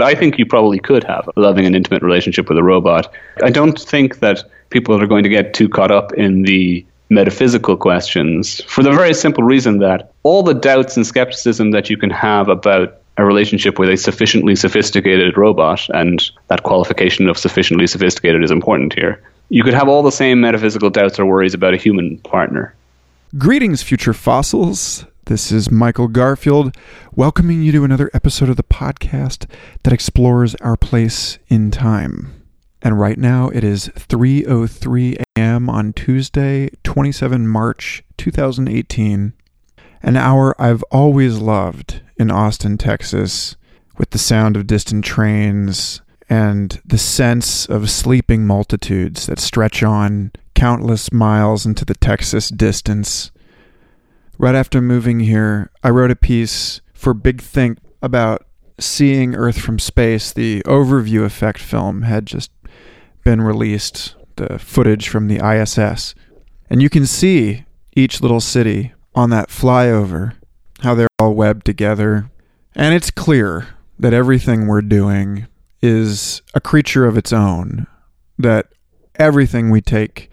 I think you probably could have a loving and intimate relationship with a robot. I don't think that people are going to get too caught up in the metaphysical questions for the very simple reason that all the doubts and skepticism that you can have about a relationship with a sufficiently sophisticated robot, and that qualification of sufficiently sophisticated is important here. You could have all the same metaphysical doubts or worries about a human partner. Greetings, future fossils. This is Michael Garfield, welcoming you to another episode of the podcast that explores our place in time. And right now it is 3:03 a.m. on Tuesday, 27 March 2018. An hour I've always loved in Austin, Texas, with the sound of distant trains and the sense of sleeping multitudes that stretch on countless miles into the Texas distance. Right after moving here, I wrote a piece for Big Think about seeing Earth from space. The overview effect film had just been released, the footage from the ISS. And you can see each little city on that flyover, how they're all webbed together. And it's clear that everything we're doing is a creature of its own, that everything we take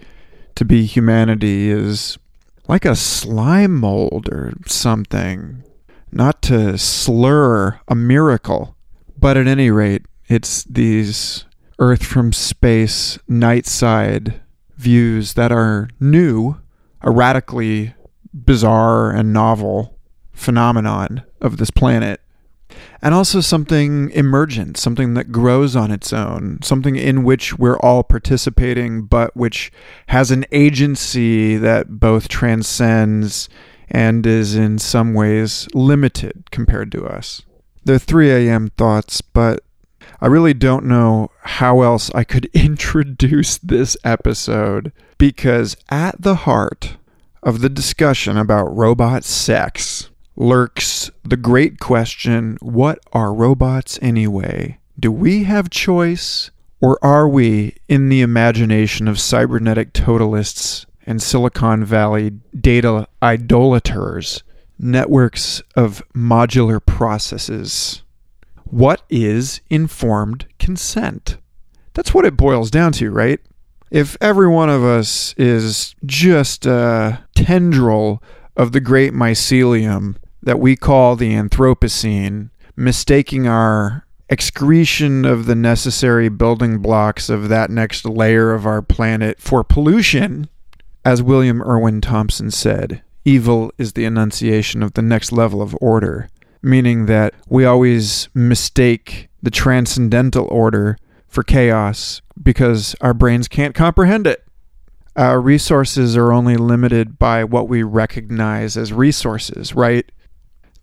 to be humanity is like a slime mold or something. Not to slur a miracle, but at any rate, it's these Earth from space night side views that are new, a radically bizarre and novel phenomenon of this planet and also something emergent, something that grows on its own, something in which we're all participating, but which has an agency that both transcends and is in some ways limited compared to us. They're 3 a.m. thoughts, but I really don't know how else I could introduce this episode because at the heart of the discussion about robot sex lurks the great question what are robots anyway? Do we have choice, or are we, in the imagination of cybernetic totalists and Silicon Valley data idolaters, networks of modular processes? What is informed consent? That's what it boils down to, right? If every one of us is just a tendril of the great mycelium that we call the Anthropocene, mistaking our excretion of the necessary building blocks of that next layer of our planet for pollution, as William Irwin Thompson said, evil is the enunciation of the next level of order, meaning that we always mistake the transcendental order for chaos because our brains can't comprehend it. Our resources are only limited by what we recognize as resources, right?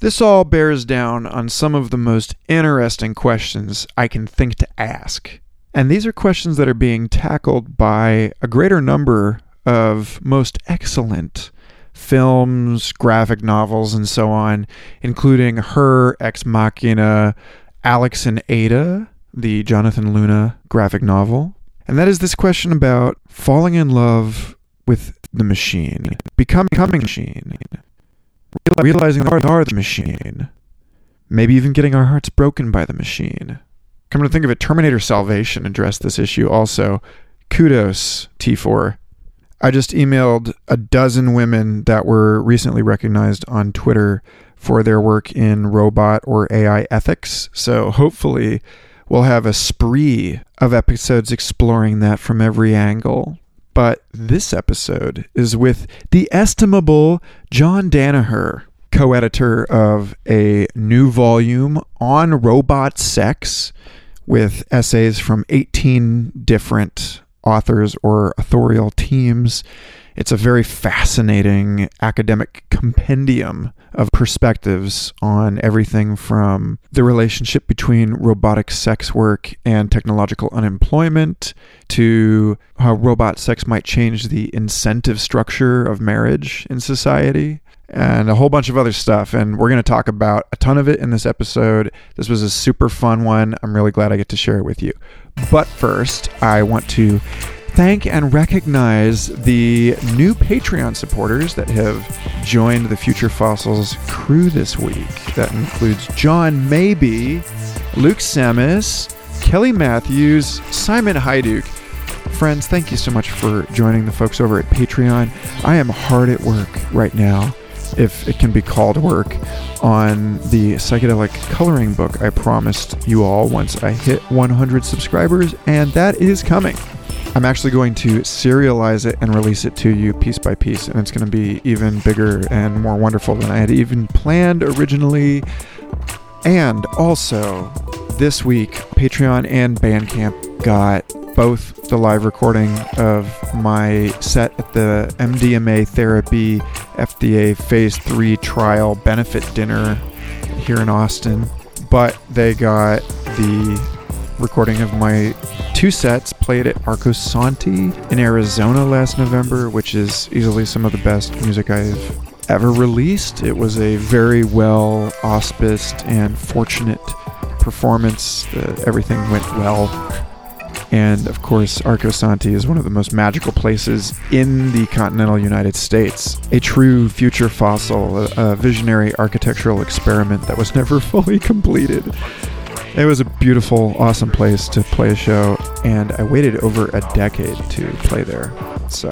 This all bears down on some of the most interesting questions I can think to ask. And these are questions that are being tackled by a greater number of most excellent films, graphic novels, and so on, including Her, Ex Machina, Alex and Ada, the Jonathan Luna graphic novel. And that is this question about falling in love with the machine, becoming a machine, realizing we are the machine. Maybe even getting our hearts broken by the machine. Come to think of it, Terminator Salvation addressed this issue also. Kudos, T4. I just emailed a dozen women that were recently recognized on Twitter for their work in robot or AI ethics. So hopefully, we'll have a spree of episodes exploring that from every angle. But this episode is with the estimable John Danaher, co editor of a new volume on robot sex with essays from 18 different authors or authorial teams. It's a very fascinating academic compendium of perspectives on everything from the relationship between robotic sex work and technological unemployment to how robot sex might change the incentive structure of marriage in society and a whole bunch of other stuff. And we're going to talk about a ton of it in this episode. This was a super fun one. I'm really glad I get to share it with you. But first, I want to thank and recognize the new Patreon supporters that have joined the Future Fossils crew this week. That includes John Maybe, Luke Samus, Kelly Matthews, Simon Hyduke. Friends, thank you so much for joining the folks over at Patreon. I am hard at work right now, if it can be called work, on the psychedelic coloring book I promised you all once I hit 100 subscribers, and that is coming. I'm actually going to serialize it and release it to you piece by piece, and it's going to be even bigger and more wonderful than I had even planned originally. And also, this week, Patreon and Bandcamp got both the live recording of my set at the MDMA Therapy FDA Phase 3 trial benefit dinner here in Austin, but they got the recording of my two sets played at Arcosanti in Arizona last November, which is easily some of the best music I've ever released. It was a very well auspiced and fortunate performance. Uh, everything went well. And of course, Arcosanti is one of the most magical places in the continental United States. A true future fossil, a visionary architectural experiment that was never fully completed. It was a beautiful, awesome place to play a show, and I waited over a decade to play there. So,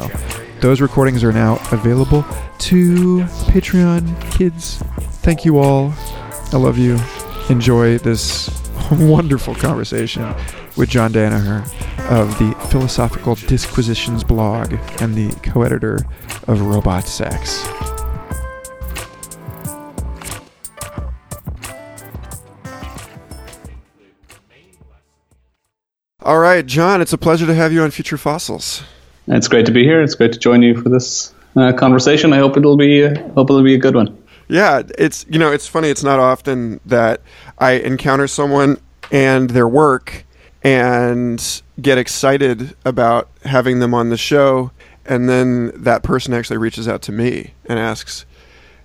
those recordings are now available to Patreon kids. Thank you all. I love you. Enjoy this wonderful conversation with John Danaher of the Philosophical Disquisitions blog and the co editor of Robot Sex. All right, John, it's a pleasure to have you on Future Fossils. It's great to be here. It's great to join you for this uh, conversation. I hope it'll be uh, hope it'll be a good one. Yeah, it's you know it's funny. It's not often that I encounter someone and their work and get excited about having them on the show, and then that person actually reaches out to me and asks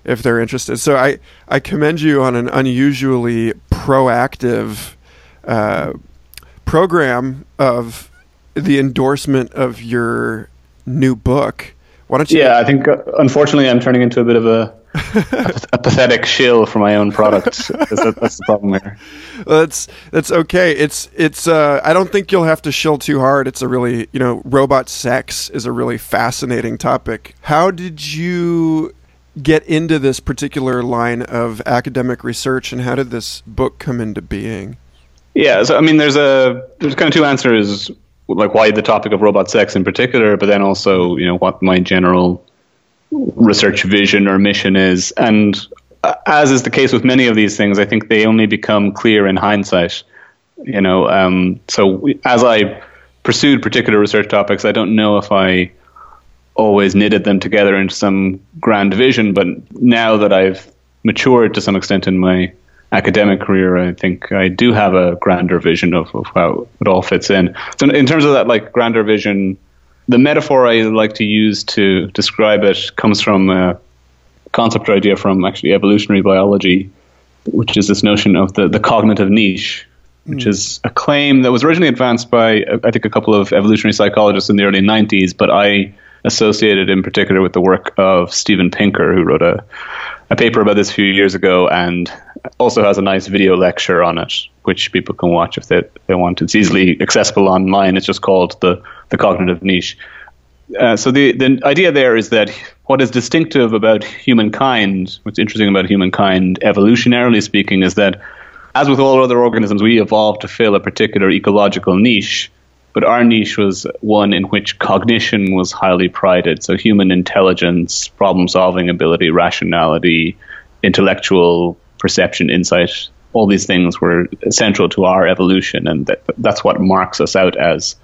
if they're interested. So I I commend you on an unusually proactive. Uh, program of the endorsement of your new book. Why don't you? Yeah, I think uh, unfortunately I'm turning into a bit of a a, a pathetic shill for my own product. that, that's the problem here. That's that's okay. It's it's. Uh, I don't think you'll have to shill too hard. It's a really you know robot sex is a really fascinating topic. How did you get into this particular line of academic research, and how did this book come into being? Yeah, so I mean, there's a there's kind of two answers, like why the topic of robot sex in particular, but then also you know what my general research vision or mission is, and uh, as is the case with many of these things, I think they only become clear in hindsight. You know, um, so as I pursued particular research topics, I don't know if I always knitted them together into some grand vision, but now that I've matured to some extent in my academic career, I think I do have a grander vision of, of how it all fits in. So, in terms of that, like grander vision, the metaphor I like to use to describe it comes from a concept or idea from actually evolutionary biology, which is this notion of the, the cognitive niche, which mm. is a claim that was originally advanced by, I think, a couple of evolutionary psychologists in the early 90s, but I associated in particular with the work of Steven Pinker, who wrote a, a paper about this a few years ago and also has a nice video lecture on it, which people can watch if they, they want. It's easily accessible online. It's just called the, the cognitive niche. Uh, so the, the idea there is that what is distinctive about humankind, what's interesting about humankind, evolutionarily speaking, is that as with all other organisms, we evolved to fill a particular ecological niche but our niche was one in which cognition was highly prided. So human intelligence, problem solving ability, rationality, intellectual perception, insight, all these things were central to our evolution, and that, that's what marks us out as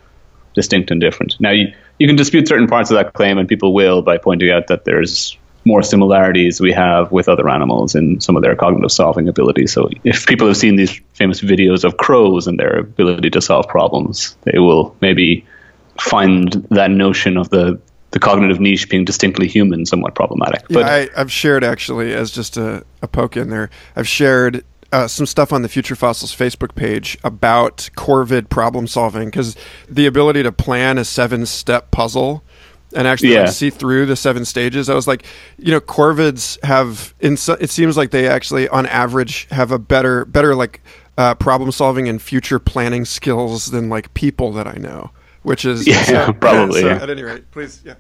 distinct and different. Now, you, you can dispute certain parts of that claim, and people will by pointing out that there's more similarities we have with other animals in some of their cognitive solving abilities. So if people have seen these famous videos of crows and their ability to solve problems, they will maybe find that notion of the the cognitive niche being distinctly human somewhat problematic. Yeah, but I, have shared actually as just a, a poke in there. I've shared uh, some stuff on the Future Fossils Facebook page about Corvid problem solving because the ability to plan a seven step puzzle and actually yeah. like, see through the seven stages. I was like, you know, corvids have in so, it seems like they actually on average have a better better like uh, problem solving and future planning skills than like people that I know, which is yeah, so, probably. so, yeah. At any rate, please, yeah.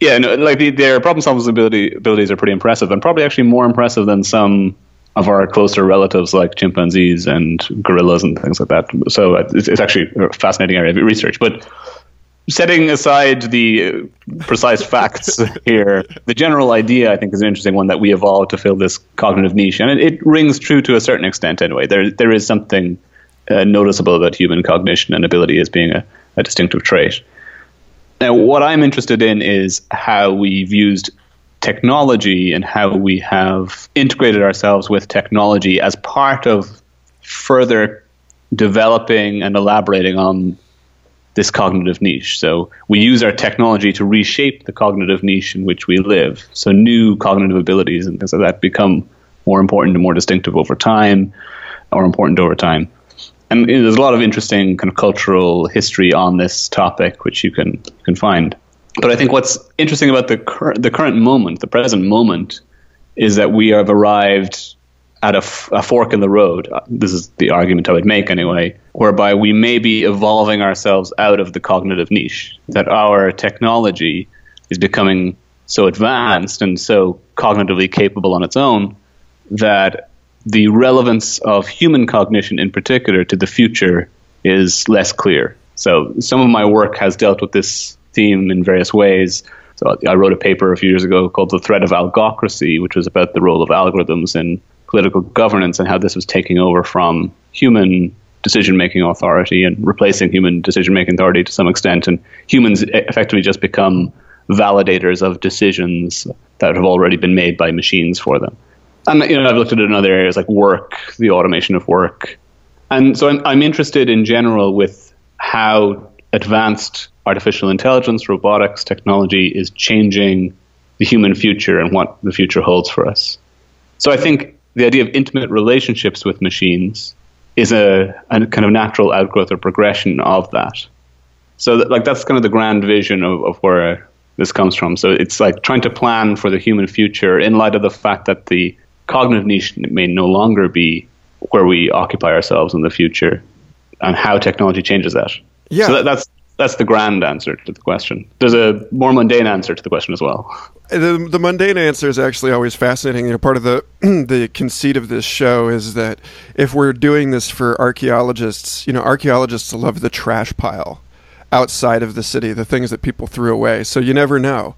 Yeah, no, like the, their problem solving ability, abilities are pretty impressive, and probably actually more impressive than some of our closer relatives like chimpanzees and gorillas and things like that. So uh, it's, it's actually a fascinating area of research. But setting aside the precise facts here, the general idea I think is an interesting one that we evolved to fill this cognitive niche, and it, it rings true to a certain extent anyway. There there is something uh, noticeable about human cognition and ability as being a, a distinctive trait. Now, what I'm interested in is how we've used technology and how we have integrated ourselves with technology as part of further developing and elaborating on this cognitive niche. So we use our technology to reshape the cognitive niche in which we live. So new cognitive abilities and things like that become more important and more distinctive over time, or important over time and there's a lot of interesting kind of cultural history on this topic, which you can you can find. But I think what's interesting about the cur- the current moment, the present moment, is that we have arrived at a, f- a fork in the road. Uh, this is the argument I would make anyway, whereby we may be evolving ourselves out of the cognitive niche. That our technology is becoming so advanced and so cognitively capable on its own that the relevance of human cognition in particular to the future is less clear. So some of my work has dealt with this theme in various ways. So I wrote a paper a few years ago called The Threat of Algocracy, which was about the role of algorithms in political governance and how this was taking over from human decision making authority and replacing human decision making authority to some extent. And humans effectively just become validators of decisions that have already been made by machines for them and you know I've looked at it in other areas like work, the automation of work, and so I'm I'm interested in general with how advanced artificial intelligence, robotics, technology is changing the human future and what the future holds for us. So I think the idea of intimate relationships with machines is a, a kind of natural outgrowth or progression of that. So that, like that's kind of the grand vision of, of where this comes from. So it's like trying to plan for the human future in light of the fact that the cognitive niche may no longer be where we occupy ourselves in the future and how technology changes that. Yeah. So that, that's that's the grand answer to the question. There's a more mundane answer to the question as well. The, the mundane answer is actually always fascinating. You know, part of the the conceit of this show is that if we're doing this for archaeologists, you know, archaeologists love the trash pile outside of the city, the things that people threw away. So you never know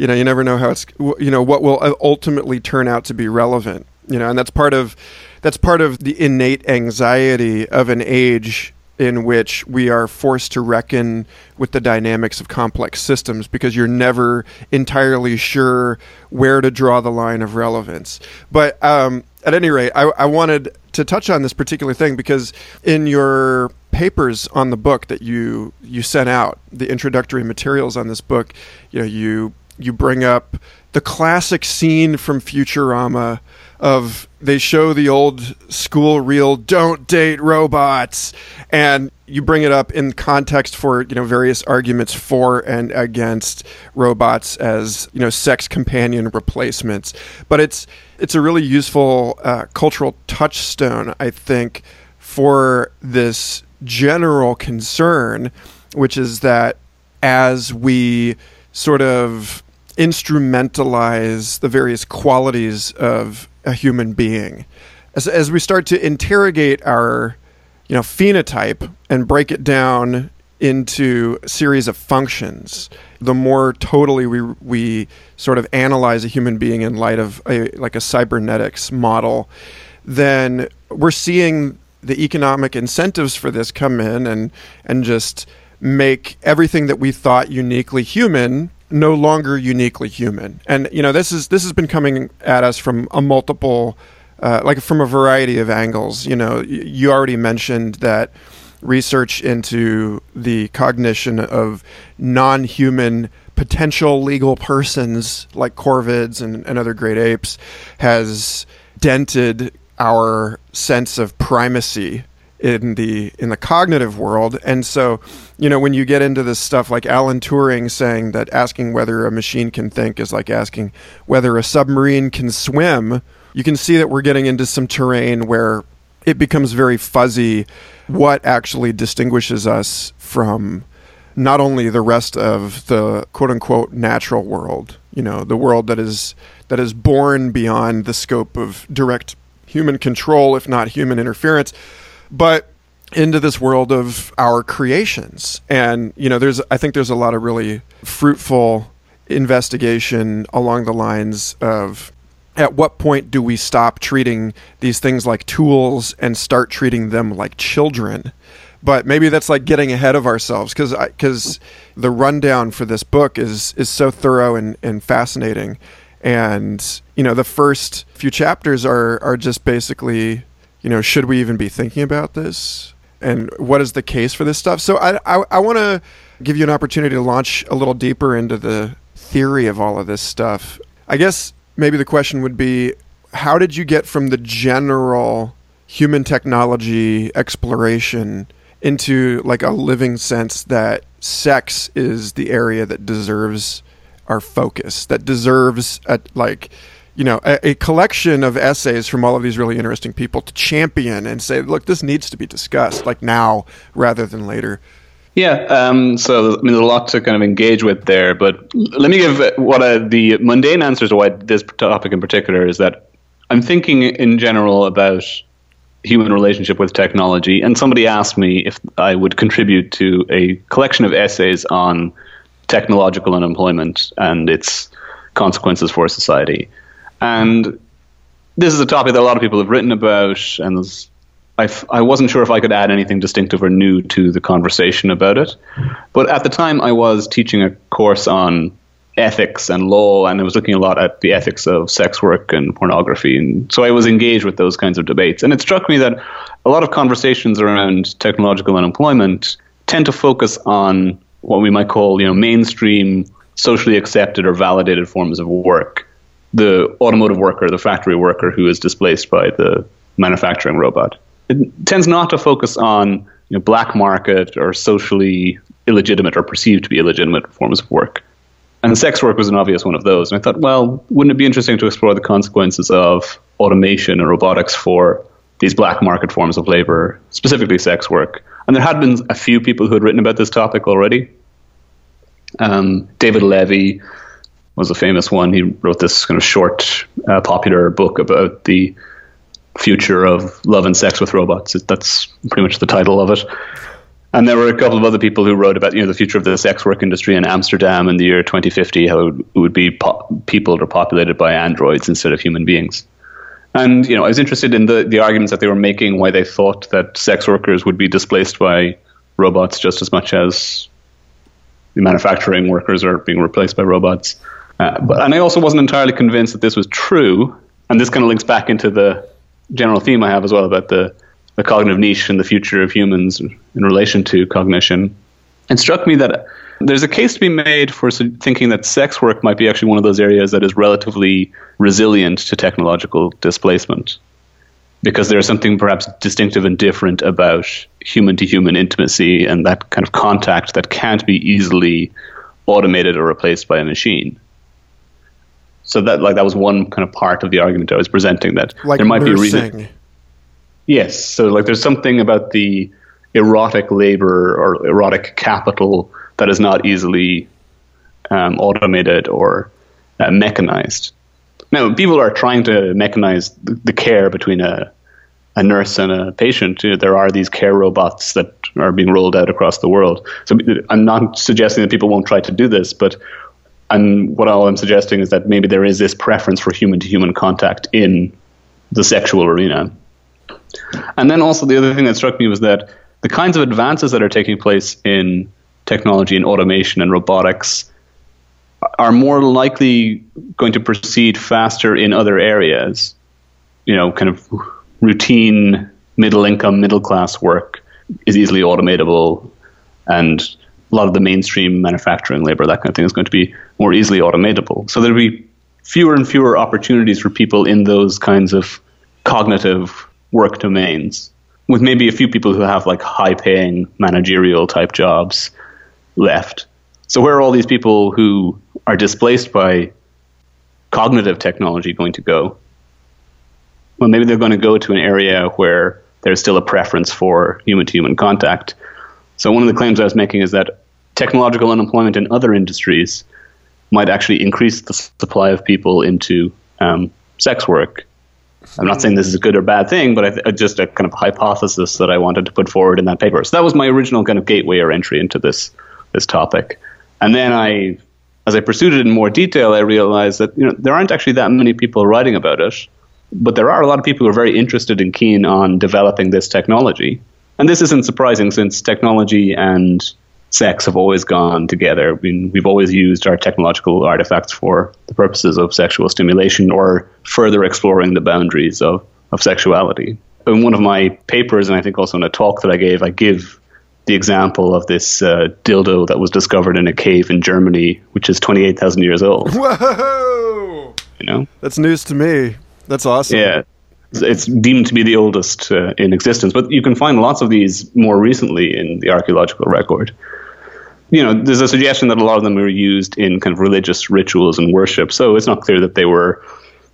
you know you never know how it's you know what will ultimately turn out to be relevant you know and that's part of that's part of the innate anxiety of an age in which we are forced to reckon with the dynamics of complex systems because you're never entirely sure where to draw the line of relevance. But um, at any rate, I, I, wanted to touch on this particular thing because in your papers on the book that you you sent out, the introductory materials on this book, you know, you you bring up the classic scene from Futurama of they show the old school reel don't date robots and you bring it up in context for you know various arguments for and against robots as you know sex companion replacements. But it's it's a really useful uh, cultural touchstone i think for this general concern which is that as we sort of instrumentalize the various qualities of a human being. As, as we start to interrogate our you know phenotype and break it down into a series of functions, the more totally we we sort of analyze a human being in light of a like a cybernetics model, then we're seeing the economic incentives for this come in and and just make everything that we thought uniquely human no longer uniquely human. And you know, this is this has been coming at us from a multiple, uh, like from a variety of angles. You know, you already mentioned that research into the cognition of non-human potential legal persons like corvids and, and other great apes has dented our sense of primacy in the in the cognitive world. And so you know when you get into this stuff like Alan Turing saying that asking whether a machine can think is like asking whether a submarine can swim you can see that we're getting into some terrain where it becomes very fuzzy what actually distinguishes us from not only the rest of the quote unquote natural world, you know, the world that is that is born beyond the scope of direct human control, if not human interference, but into this world of our creations. And, you know, there's I think there's a lot of really fruitful investigation along the lines of at what point do we stop treating these things like tools and start treating them like children? But maybe that's like getting ahead of ourselves because because the rundown for this book is is so thorough and, and fascinating, and you know the first few chapters are are just basically you know should we even be thinking about this and what is the case for this stuff? So I I, I want to give you an opportunity to launch a little deeper into the theory of all of this stuff. I guess maybe the question would be how did you get from the general human technology exploration into like a living sense that sex is the area that deserves our focus that deserves a, like you know a, a, collection of essays from all of these really interesting people to champion and say look this needs to be discussed like now rather than later yeah, um, so I mean, there's a lot to kind of engage with there, but let me give what a, the mundane answer to why this topic in particular is that I'm thinking in general about human relationship with technology, and somebody asked me if I would contribute to a collection of essays on technological unemployment and its consequences for society. And this is a topic that a lot of people have written about, and I f- I wasn't sure if I could add anything distinctive or new to the conversation about it. But at the time, I was teaching a course on ethics and law, and I was looking a lot at the ethics of sex work and pornography. And so I was engaged with those kinds of debates. And it struck me that a lot of conversations around technological unemployment tend to focus on what we might call, you know, mainstream, socially accepted or validated forms of work. The automotive worker, the factory worker who is displaced by the manufacturing robot it tends not to focus on you know, black market or socially illegitimate or perceived to be illegitimate forms of work. And sex work was an obvious one of those. And I thought, well, wouldn't it be interesting to explore the consequences of automation and robotics for these black market forms of labor, specifically sex work? And there had been a few people who had written about this topic already. Um, David Levy was a famous one. He wrote this kind of short, uh, popular book about the future of love and sex with robots. That's pretty much the title of it. And there were a couple of other people who wrote about you know the future of the sex work industry in Amsterdam in the year 2050, how it would be po- peopled or populated by androids instead of human beings. And you know, I was interested in the the arguments that they were making, why they thought that sex workers would be displaced by robots just as much as the manufacturing workers are being replaced by robots. Uh, but and I also wasn't entirely convinced that this was true. And this kind of links back into the general theme I have as well about the, the cognitive niche and the future of humans in relation to cognition. It struck me that there's a case to be made for thinking that sex work might be actually one of those areas that is relatively resilient to technological displacement. Because there's something perhaps distinctive and different about human to human intimacy and that kind of contact that can't be easily automated or replaced by a machine so that like that was one kind of part of the argument I was presenting that like there might nursing. be a reason. Yes, so like there's something about the erotic labor or erotic capital that is not easily um, automated or uh, mechanized. Now, people are trying to mechanize the, the care between a a nurse and a patient. You know, there are these care robots that are being rolled out across the world. So I'm not suggesting that people won't try to do this, but and what all I'm suggesting is that maybe there is this preference for human to human contact in the sexual arena. And then also the other thing that struck me was that the kinds of advances that are taking place in technology and automation and robotics are more likely going to proceed faster in other areas. You know, kind of routine middle income, middle class work is easily automatable and a lot of the mainstream manufacturing labor, that kind of thing, is going to be more easily automatable. So there'll be fewer and fewer opportunities for people in those kinds of cognitive work domains, with maybe a few people who have like high paying managerial type jobs left. So where are all these people who are displaced by cognitive technology going to go? Well, maybe they're going to go to an area where there's still a preference for human to human contact. So, one of the claims I was making is that technological unemployment in other industries might actually increase the supply of people into um, sex work. I'm not saying this is a good or bad thing, but I th- just a kind of hypothesis that I wanted to put forward in that paper. So that was my original kind of gateway or entry into this this topic. And then I, as I pursued it in more detail, I realized that you know there aren't actually that many people writing about it, but there are a lot of people who are very interested and keen on developing this technology. And this isn't surprising since technology and sex have always gone together. I mean, we've always used our technological artifacts for the purposes of sexual stimulation or further exploring the boundaries of, of sexuality. In one of my papers, and I think also in a talk that I gave, I give the example of this uh, dildo that was discovered in a cave in Germany, which is 28,000 years old. Whoa! You know? That's news to me. That's awesome. Yeah. It's deemed to be the oldest uh, in existence, but you can find lots of these more recently in the archaeological record you know, there's a suggestion that a lot of them were used in kind of religious rituals and worship. So it's not clear that they were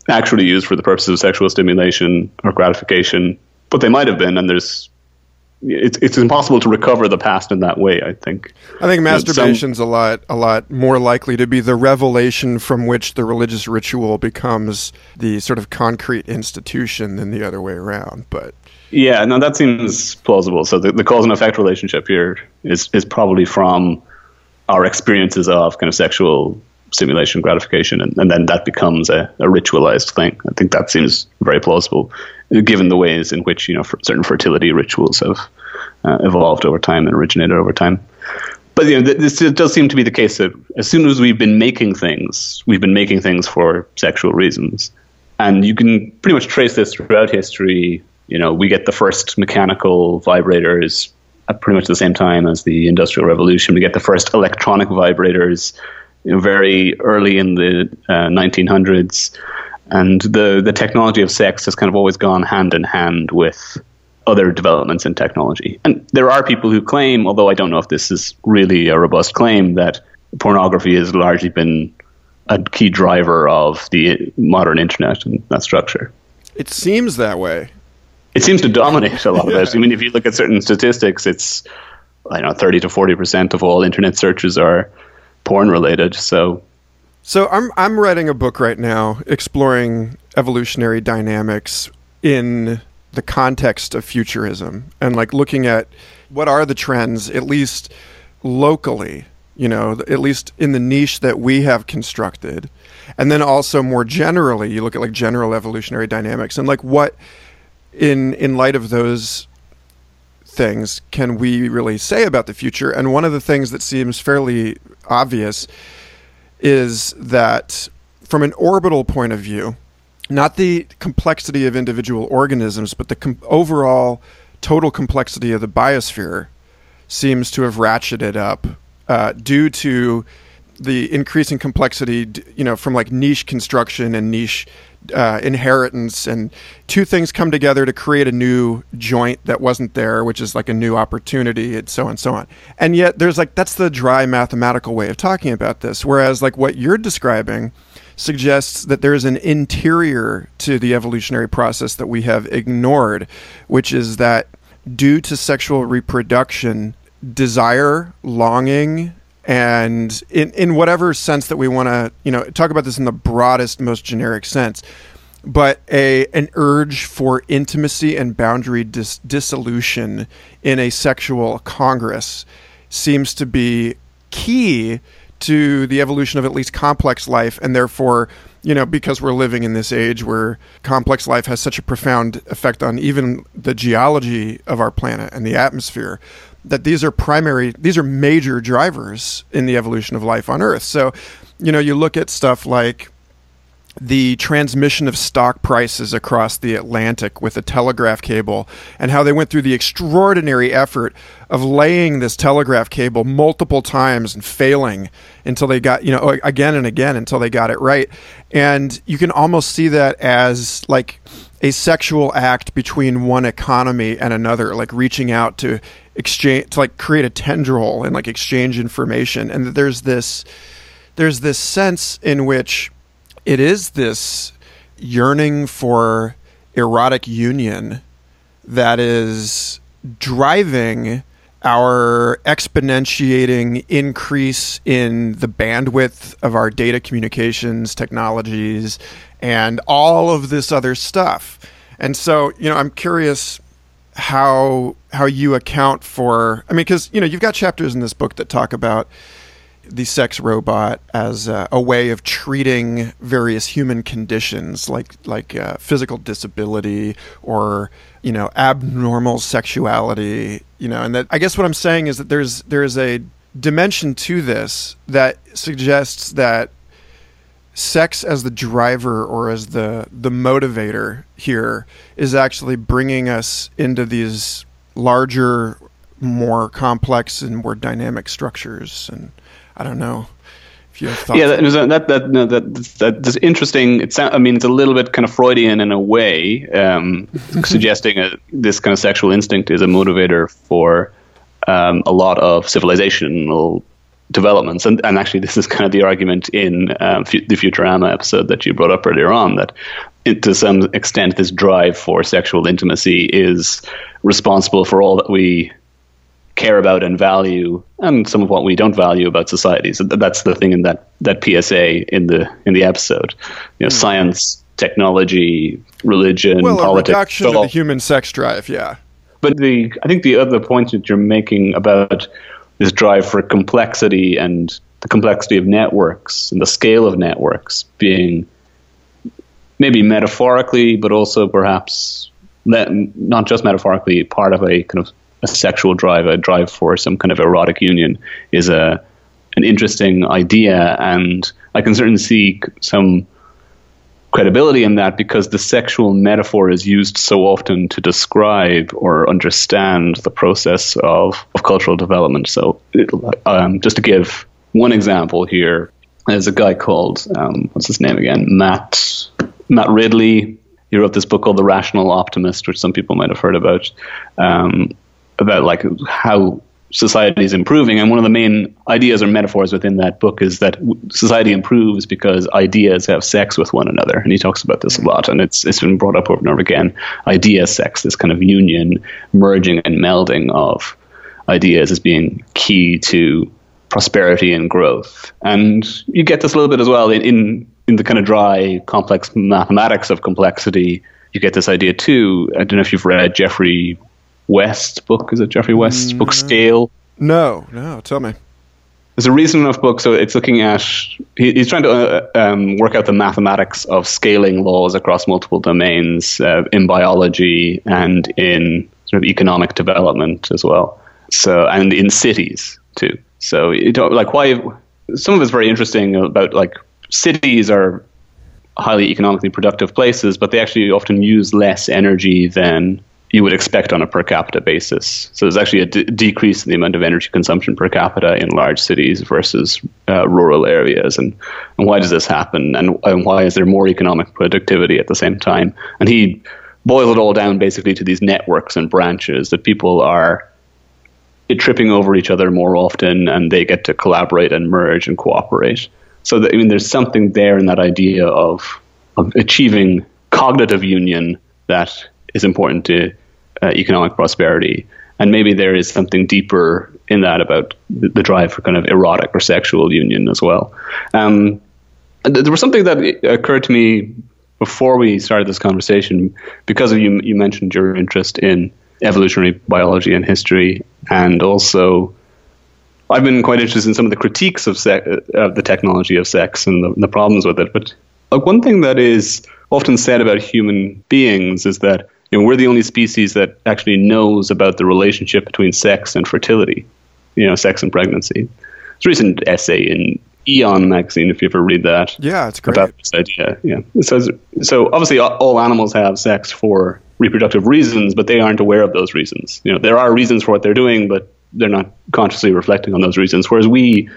actually used for the purposes of sexual stimulation or gratification, but they might have been. And there's it's it's impossible to recover the past in that way. I think. I think masturbation's Some, a lot a lot more likely to be the revelation from which the religious ritual becomes the sort of concrete institution than the other way around. But yeah, no, that seems plausible. So the, the cause and effect relationship here is is probably from our experiences of kind of sexual stimulation, gratification, and, and then that becomes a, a, ritualized thing. I think that seems very plausible, given the ways in which you know certain fertility rituals have uh, evolved over time and originated over time. But you know, this does seem to be the case that as soon as we've been making things, we've been making things for sexual reasons, and you can pretty much trace this throughout history. You know, we get the first mechanical vibrators at pretty much the same time as the Industrial Revolution. We get the first electronic vibrators you know, very early in the uh, 1900s. And the, the technology of sex has kind of always gone hand in hand with other developments in technology. And there are people who claim, although I don't know if this is really a robust claim, that pornography has largely been a key driver of the modern internet and that structure. It seems that way it seems to dominate a lot of it. I mean, if you look at certain statistics, it's I don't know thirty to forty percent of all internet searches are porn related. So, so I'm I'm writing a book right now exploring evolutionary dynamics in the context of futurism and like looking at what are the trends at least locally you know at least in the niche that we have constructed and then also more generally you look at like general evolutionary dynamics and like what in in light of those things can we really say about the future? And one of the things that seems fairly obvious is that from an orbital point of view, not the complexity of individual organisms, but the com- overall total complexity of the biosphere seems to have ratcheted up uh, due to the increasing complexity, you know, from like niche construction and niche uh, inheritance, and two things come together to create a new joint that wasn't there, which is like a new opportunity, and so on and so on. And yet, there's like that's the dry mathematical way of talking about this. Whereas, like what you're describing suggests that there is an interior to the evolutionary process that we have ignored, which is that due to sexual reproduction, desire, longing, and in in whatever sense that we want to you know talk about this in the broadest most generic sense but a an urge for intimacy and boundary dis- dissolution in a sexual congress seems to be key to the evolution of at least complex life and therefore you know because we're living in this age where complex life has such a profound effect on even the geology of our planet and the atmosphere that these are primary, these are major drivers in the evolution of life on Earth. So, you know, you look at stuff like the transmission of stock prices across the Atlantic with a telegraph cable and how they went through the extraordinary effort of laying this telegraph cable multiple times and failing until they got, you know, again and again until they got it right. And you can almost see that as like a sexual act between one economy and another, like reaching out to exchange to like create a tendril and like exchange information. And there's this there's this sense in which it is this yearning for erotic union that is driving our exponentiating increase in the bandwidth of our data communications technologies and all of this other stuff. And so, you know, I'm curious how how you account for I mean cuz you know, you've got chapters in this book that talk about the sex robot as a, a way of treating various human conditions like like uh, physical disability or you know abnormal sexuality you know and that I guess what I'm saying is that there's there's a dimension to this that suggests that sex as the driver or as the the motivator here is actually bringing us into these larger more complex and more dynamic structures and I don't know if you have thoughts. Yeah, that that that no, that, that that's interesting. It's I mean, it's a little bit kind of Freudian in a way, um, suggesting a, this kind of sexual instinct is a motivator for um, a lot of civilizational developments. And, and actually, this is kind of the argument in um, the Futurama episode that you brought up earlier on that it, to some extent, this drive for sexual intimacy is responsible for all that we care about and value, and some of what we don't value about society. So that's the thing in that that PSA in the in the episode. You know, mm. science, technology, religion, well, politics. a reduction of the human sex drive. Yeah. But the I think the other point that you're making about this drive for complexity and the complexity of networks and the scale of networks being maybe metaphorically, but also perhaps not just metaphorically part of a kind of a sexual drive, a drive for some kind of erotic union, is a an interesting idea, and I can certainly see some credibility in that because the sexual metaphor is used so often to describe or understand the process of, of cultural development. So, um, just to give one example here, there's a guy called um, what's his name again, Matt Matt Ridley. He wrote this book called The Rational Optimist, which some people might have heard about. Um, about like how society is improving. And one of the main ideas or metaphors within that book is that society improves because ideas have sex with one another. And he talks about this a lot, and it's it's been brought up over and over again. Idea sex, this kind of union, merging and melding of ideas as being key to prosperity and growth. And you get this a little bit as well in, in, in the kind of dry, complex mathematics of complexity. You get this idea too. I don't know if you've read Geoffrey West book. Is it Geoffrey West's mm, book Scale? No, no. Tell me. There's a reason enough book, so it's looking at he, he's trying to uh, um, work out the mathematics of scaling laws across multiple domains uh, in biology and in sort of economic development as well. So and in cities too. So you don't like why some of it's very interesting about like cities are highly economically productive places, but they actually often use less energy than you would expect on a per capita basis. So there's actually a d- decrease in the amount of energy consumption per capita in large cities versus uh, rural areas. And, and why does this happen? And, and why is there more economic productivity at the same time? And he boils it all down basically to these networks and branches that people are tripping over each other more often and they get to collaborate and merge and cooperate. So, that, I mean, there's something there in that idea of, of achieving cognitive union that is important to uh, economic prosperity. And maybe there is something deeper in that about the, drive for kind of erotic or sexual union as well. Um, there was something that occurred to me before we started this conversation because of you. You mentioned your interest in evolutionary biology and history, and also I've been quite interested in some of the critiques of, se- of the technology of sex and the, the problems with it. But uh, one thing that is often said about human beings is that you know, we're the only species that actually knows about the relationship between sex and fertility, you know, sex and pregnancy. It's a recent essay in Aeon magazine, if you ever read that. Yeah, it's great. About this idea. Yeah. It says, so obviously all animals have sex for reproductive reasons, but they aren't aware of those reasons. You know, there are reasons for what they're doing, but they're not consciously reflecting on those reasons. Whereas we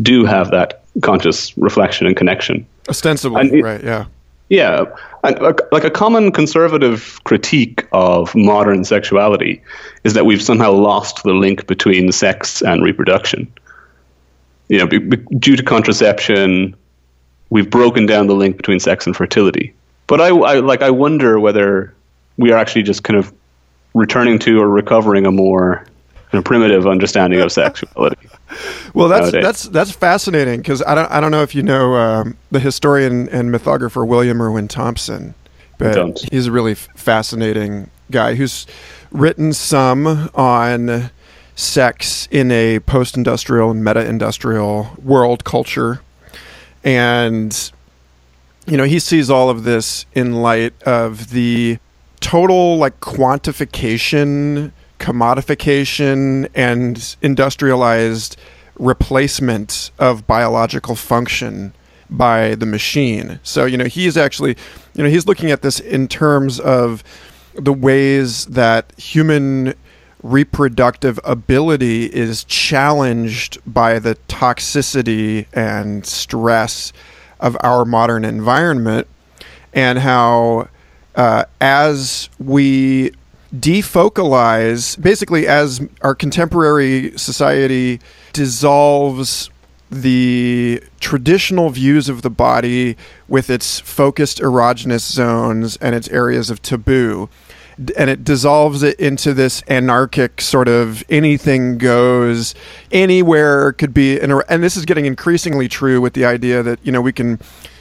do have that conscious reflection and connection. Ostensibly, right? Yeah. Yeah, and like a common conservative critique of modern sexuality is that we've somehow lost the link between sex and reproduction. You know, be, be, due to contraception, we've broken down the link between sex and fertility. But I, I like I wonder whether we are actually just kind of returning to or recovering a more know, primitive understanding of sexuality. well, that's nowadays. that's that's fascinating because I don't I don't know if you know um, the historian and mythographer William Irwin Thompson, but he's a really fascinating guy who's written some on sex in a post-industrial and meta-industrial world culture, and you know he sees all of this in light of the total like quantification commodification and industrialized replacement of biological function by the machine. So, you know, he's actually, you know, he's looking at this in terms of the ways that human reproductive ability is challenged by the toxicity and stress of our modern environment and how uh, as we defocalize basically as our contemporary society dissolves the traditional views of the body with its focused erogenous zones and its areas of taboo and it dissolves it into this anarchic sort of anything goes anywhere could be er, and this is getting increasingly true with the idea that you know we can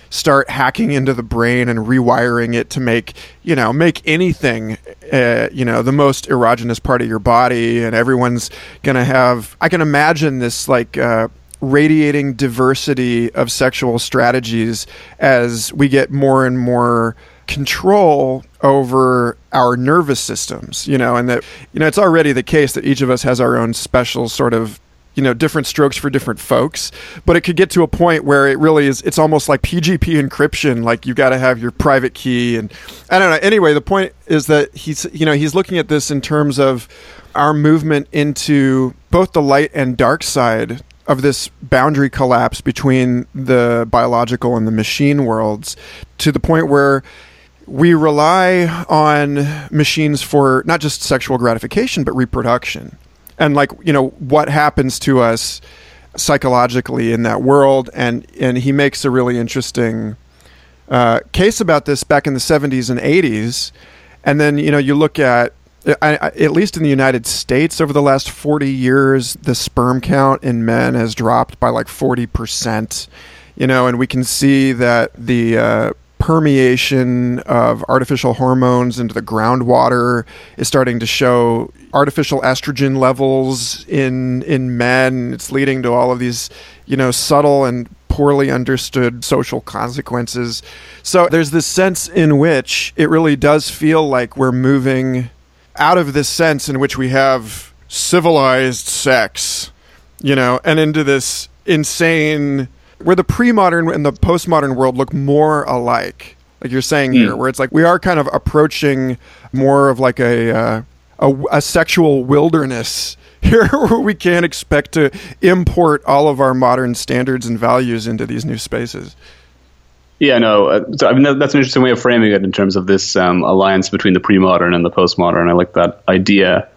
start hacking into the brain and rewiring it to make you know make anything uh, you know the most erogenous part of your body. And everyone's gonna have i can imagine this like uh, radiating diversity of sexual strategies as we get more and more control over our nervous systems you know and that you know it's already the case that each of us has our own special sort of you know different strokes for different folks but it could get to a point where it really is it's almost like pgp encryption like you got to have your private key and i don't know. Anyway the point is that he's you know he's looking at this in terms of our movement into both the light and dark side of this boundary collapse between the biological and the machine worlds to the point where we rely on machines for not just sexual gratification but reproduction and like you know what happens to us psychologically in that world. And and he makes a really interesting uh, case about this back in the 70s and 80s and then you know you look at I, I, at least in the United States over the last 40 years the sperm count in men has dropped by like 40% you know and we can see that the uh, permeation of artificial hormones into the groundwater is starting to show artificial estrogen levels in in men. It's leading to all of these, you know, subtle and poorly understood social consequences. So there's this sense in which it really does feel like we're moving out of this sense in which we have civilized sex, you know, and into this insane where the pre-modern and the postmodern world look more alike like you're saying mm. here where it's like we are kind of approaching more of like a uh, a, a, sexual wilderness here where we can't expect to import all of our modern standards and values into these new spaces yeah, no. Uh, so, I mean, that, that's an interesting way of framing it in terms of this um, alliance between the pre-modern and the postmodern. I like that idea.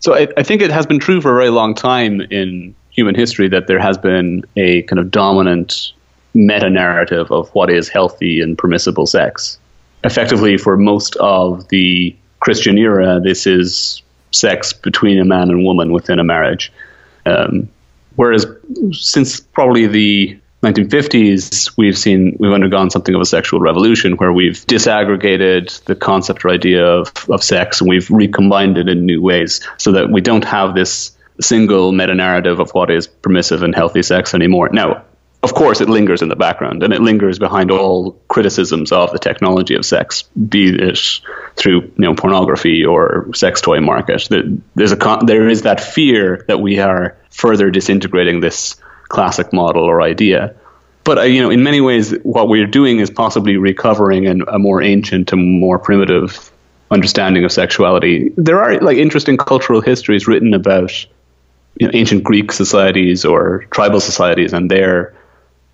So I, I think it has been true for a very long time in human history that there has been a kind of dominant meta narrative of what is healthy and permissible sex. Effectively, for most of the Christian era, this is sex between a man and woman within a marriage. Um, whereas since probably the 1950s, we've seen we've undergone something of a sexual revolution where we've disaggregated the concept or idea of, of sex and we've recombined it in new ways so that we don't have this single meta narrative of what is permissive and healthy sex anymore. Now, of course, it lingers in the background and it lingers behind all criticisms of the technology of sex, be it through you know pornography or sex toy market. There's a there is that fear that we are further disintegrating this classic model or idea. But uh, you know, in many ways, what we're doing is possibly recovering an, a more ancient and more primitive understanding of sexuality. There are like interesting cultural histories written about you know, ancient Greek societies or tribal societies and their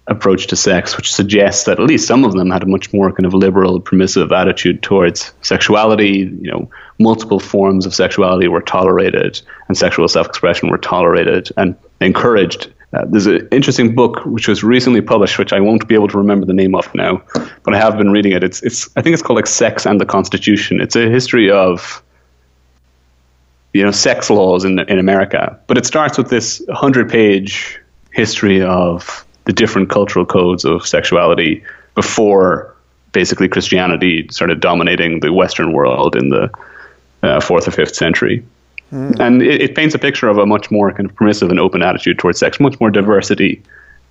approach to sex, which suggests that at least some of them had a much more kind of liberal, permissive attitude towards sexuality. You know, multiple forms of sexuality were tolerated, and sexual self-expression were tolerated and encouraged. Uh, there's an interesting book which was recently published, which I won't be able to remember the name of now, but I have been reading it. It's, it's, I think it's called like Sex and the Constitution. It's a history of you know sex laws in in America. But it starts with this hundred page history of the different cultural codes of sexuality before basically Christianity started dominating the Western world in the uh, fourth or fifth century. Mm. And it, it, paints a picture of a much more kind of permissive and open attitude towards sex, much more diversity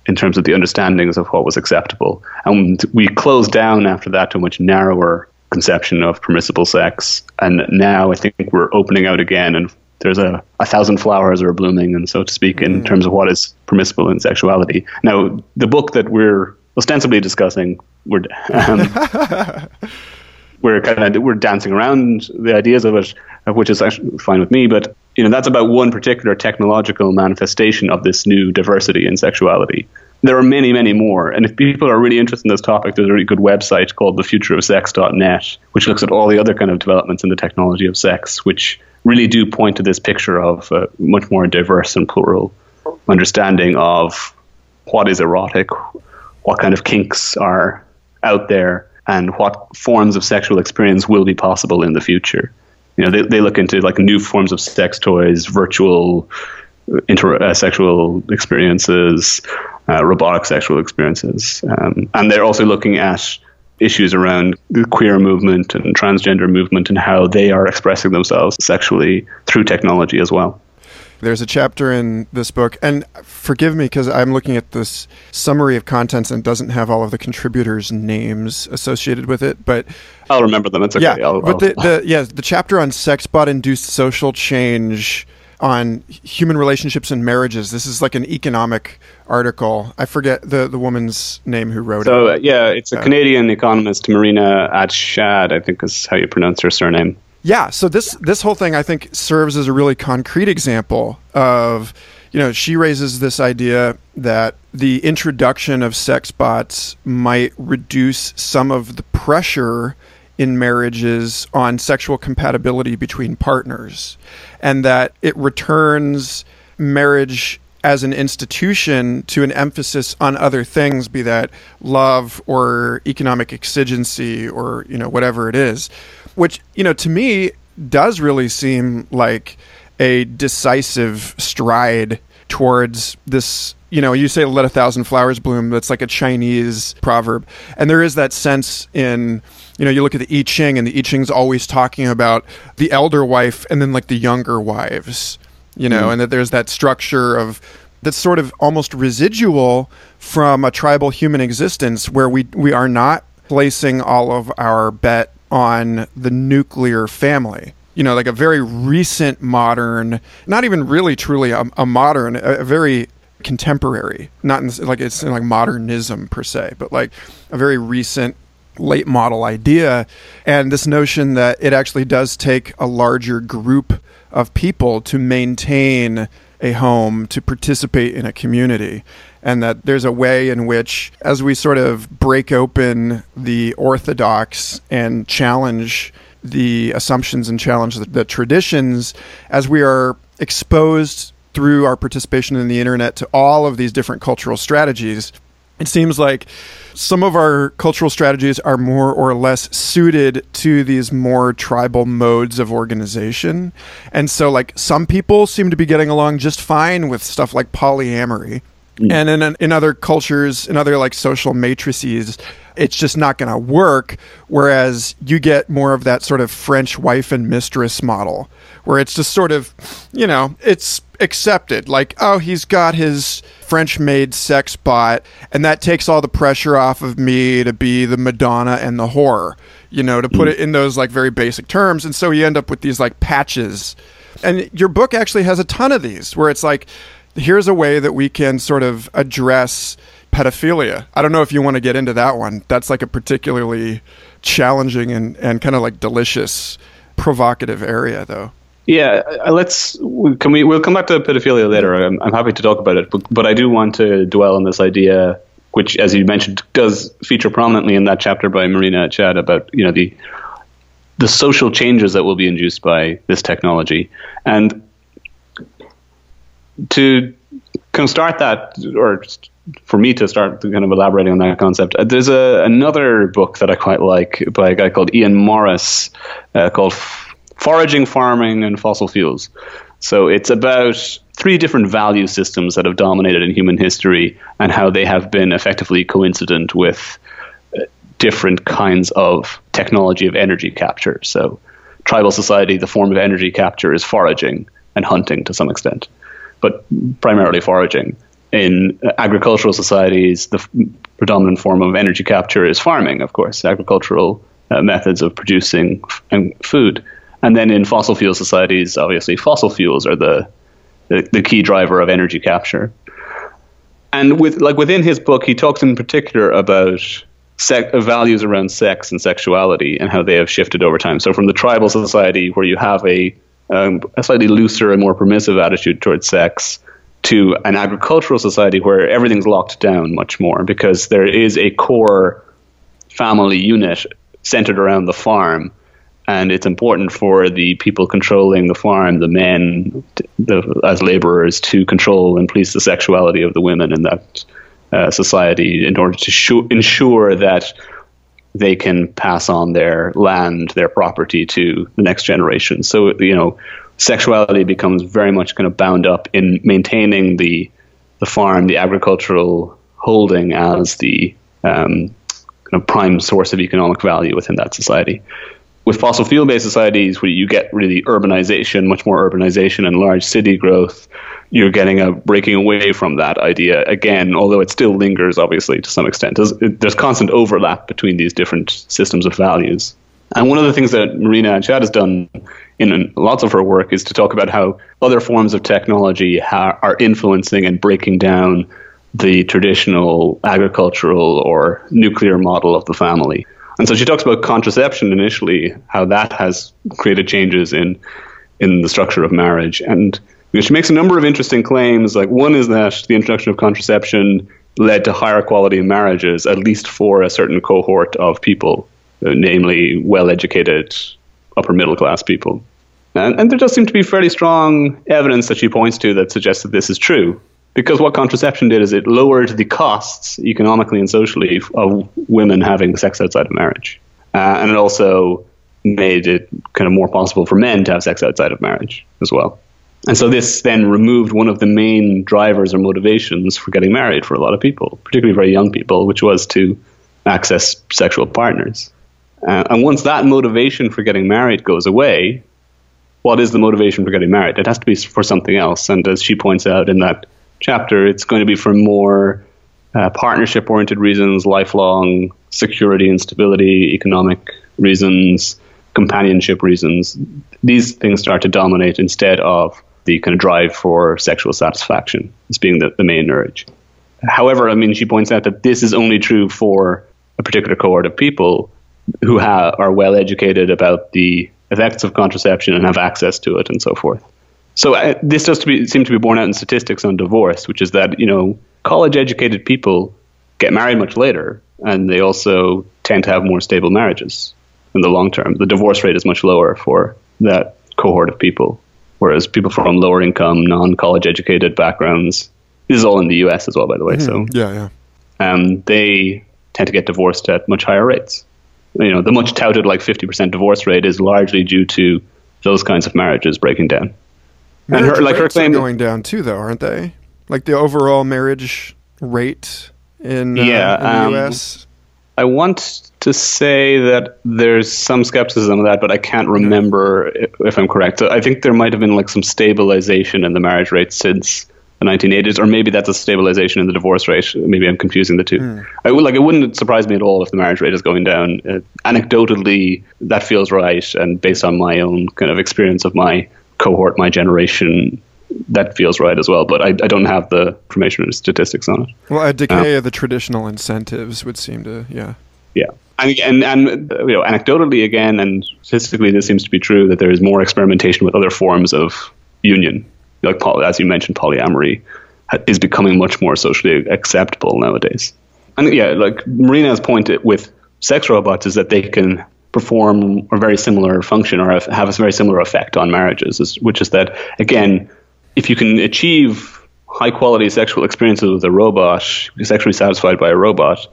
in terms of the understandings of what was acceptable. And we closed down after that to a much narrower conception of permissible sex. And now I think we're opening out again, and there's a, a thousand flowers are blooming, and so to speak, in mm. terms of what is permissible in sexuality. Now, the book that we're ostensibly discussing, we're um, we're kind of we're dancing around the ideas of it, which is actually fine with me. But you know, that's about one particular technological manifestation of this new diversity in sexuality. There are many, many more. And if people are really interested in this topic, there's a really good website called thefutureofsex.net, which looks at all the other kind of developments in the technology of sex, which really do point to this picture of a much more diverse and plural understanding of what is erotic, what kind of kinks are out there, and what forms of sexual experience will be possible in the future. You know, they, they look into like new forms of sex toys, virtual inter- uh, sexual experiences, uh, robotic sexual experiences, um, and they're also looking at issues around the queer movement and transgender movement and how they are expressing themselves sexually through technology as well. There's a chapter in this book, and forgive me because I'm looking at this summary of contents and doesn't have all of the contributors' names associated with it. But I'll remember them. It's okay. Yeah, I'll, but I'll, the, the yeah the chapter on sex bot induced social change on human relationships and marriages. This is like an economic article. I forget the, the woman's name who wrote so, it. So, uh, yeah, it's a uh, Canadian economist, Marina Adshade, I think is how you pronounce her surname. Yeah, so this this whole thing I think serves as a really concrete example of you know, she raises this idea that the introduction of sex bots might reduce some of the pressure in marriages on sexual compatibility between partners, and that it returns marriage as an institution to an emphasis on other things, be that love or economic exigency or you know whatever it is, which you know to me does really seem like a decisive stride towards this you know you say let a thousand flowers bloom that's like a chinese proverb and there is that sense in you know you look at the i ching and the i ching's always talking about the elder wife and then like the younger wives you know mm. and that there's that structure of that's sort of almost residual from a tribal human existence where we we are not placing all of our bet on the nuclear family. You know, like a very recent modern, not even really truly a, a modern, a, a, very contemporary, not in, like it's in like modernism per se, but like a very recent late model idea. And this notion that it actually does take a larger group of people to maintain a home, to participate in a community and that there's a way in which, as we sort of break open the orthodox and challenge the assumptions and challenge the, the traditions, as we are exposed through our participation in the internet to all of these different cultural strategies, it seems like some of our cultural strategies are more or less suited to these more tribal modes of organization. And so, like, some people seem to be getting along just fine with stuff like polyamory. Mm. And in in other cultures, in other like social matrices, it's just not going to work. Whereas you get more of that sort of French wife and mistress model, where it's just sort of, you know, it's accepted. Like, oh, he's got his French made sex bot, and that takes all the pressure off of me to be the Madonna and the whore, you know, to put mm. it in those like very basic terms. And so you end up with these like patches. And your book actually has a ton of these where it's like, here's a way that we can sort of address pedophilia. I don't know if you want to get into that one. That's like a particularly challenging and, and kind of like delicious, provocative area, though. Yeah, uh, let's. Can we? We'll come back to pedophilia later. I'm, I'm happy to talk about it, but, but I do want to dwell on this idea, which, as you mentioned, does feature prominently in that chapter by Marina Adshade about you know the the social changes that will be induced by this technology. And to kind of start that, or for me to start kind of elaborating on that concept, uh, there's a another book that I quite like by a guy called Ian Morris uh, called foraging, farming, and fossil fuels. So it's about three different value systems that have dominated in human history and how they have been effectively coincident with uh, different kinds of technology of energy capture. So, tribal society, the form of energy capture is foraging and hunting to some extent, but primarily foraging. In agricultural societies, the f- predominant form of energy capture is farming, of course, agricultural uh, methods of producing f- food. And then in fossil fuel societies, obviously, fossil fuels are the, the, the key driver of energy capture. And with like within his book, he talks in particular about sec- values around sex and sexuality and how they have shifted over time. So from the tribal society where you have a um, a slightly looser and more permissive attitude towards sex to an agricultural society where everything's locked down much more because there is a core family unit centered around the farm. And it's important for the people controlling the farm, the men, the, as laborers, to control and police the sexuality of the women in that uh, society in order to sh- ensure that they can pass on their land, their property to the next generation. So, you know, sexuality becomes very much kind of bound up in maintaining the the farm, the agricultural holding as the um, kind of prime source of economic value within that society with fossil fuel based societies where you get really urbanization, much more urbanization and large city growth, you're getting a breaking away from that idea again, although it still lingers, obviously, to some extent. There's, there's constant overlap between these different systems of values. And one of the things that Marina Adshade has done in lots of her work is to talk about how other forms of technology ha- are influencing and breaking down the traditional agricultural or nuclear model of the family. And so she talks about contraception initially, how that has created changes in in the structure of marriage. And she makes a number of interesting claims. Like one is that the introduction of contraception led to higher quality marriages, at least for a certain cohort of people, uh, namely well-educated, upper middle class people. And, and there does seem to be fairly strong evidence that she points to that suggests that this is true because what contraception did is it lowered the costs economically and socially of women having sex outside of marriage. Uh, and it also made it kind of more possible for men to have sex outside of marriage as well. And so this then removed one of the main drivers or motivations for getting married for a lot of people, particularly very young people, which was to access sexual partners. Uh, and once that motivation for getting married goes away, what is the motivation for getting married? It has to be for something else. And as she points out in that chapter, it's going to be for more uh, partnership oriented reasons, lifelong security and stability, economic reasons, companionship reasons. These things start to dominate instead of the kind of drive for sexual satisfaction as being the, the main urge. However, I mean, she points out that this is only true for a particular cohort of people who ha- are well educated about the effects of contraception and have access to it and so forth. So uh, this does to be, seem to be borne out in statistics on divorce, which is that you know college-educated people get married much later, and they also tend to have more stable marriages in the long term. The divorce rate is much lower for that cohort of people, whereas people from lower income, non-college educated backgrounds. This is all in the U.S. as well, by the way. Mm-hmm. So yeah, yeah. Um, they tend to get divorced at much higher rates. You know, the much touted like 50% divorce rate is largely due to those kinds of marriages breaking down. Marriage and her, like her claim, are going down too, though, aren't they? Like the overall marriage rate in, uh, in the um, U.S. I want to say that there's some skepticism of that, but I can't remember if, if I'm correct. I think there might have been like some stabilization in the marriage rate since the 1980s, or maybe that's a stabilization in the divorce rate. Maybe I'm confusing the two. Mm. I would like it wouldn't surprise me at all if the marriage rate is going down. Uh, anecdotally, that feels right, and based on my own kind of experience of my cohort, my generation, that feels right as well. But I, I don't have the information or statistics on it. Well, a decay uh, of the traditional incentives would seem to, yeah. Yeah. And, and, and you know, anecdotally again, and statistically, this seems to be true that there is more experimentation with other forms of union, like as you mentioned, polyamory is becoming much more socially acceptable nowadays. And yeah, like Marina's point with sex robots is that they can perform a very similar function or have a very similar effect on marriages, which is that, again, if you can achieve high quality sexual experiences with a robot, sexually satisfied by a robot,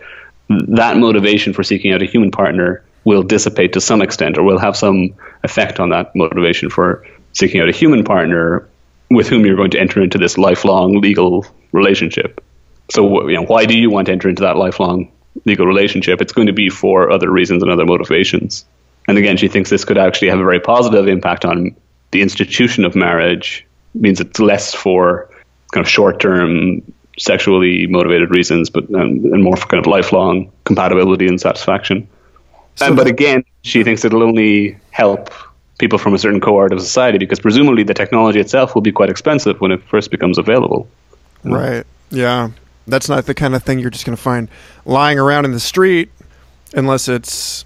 that motivation for seeking out a human partner will dissipate to some extent or will have some effect on that motivation for seeking out a human partner with whom you're going to enter into this lifelong legal relationship. So, you know, why do you want to enter into that lifelong legal relationship? It's going to be for other reasons and other motivations. And again, she thinks this could actually have a very positive impact on the institution of marriage. It means it's less for kind of short-term sexually motivated reasons, but um, and more for kind of lifelong compatibility and satisfaction. So and, but again, she thinks it'll only help people from a certain cohort of society because presumably the technology itself will be quite expensive when it first becomes available. Right. Yeah. That's not the kind of thing you're just going to find lying around in the street unless it's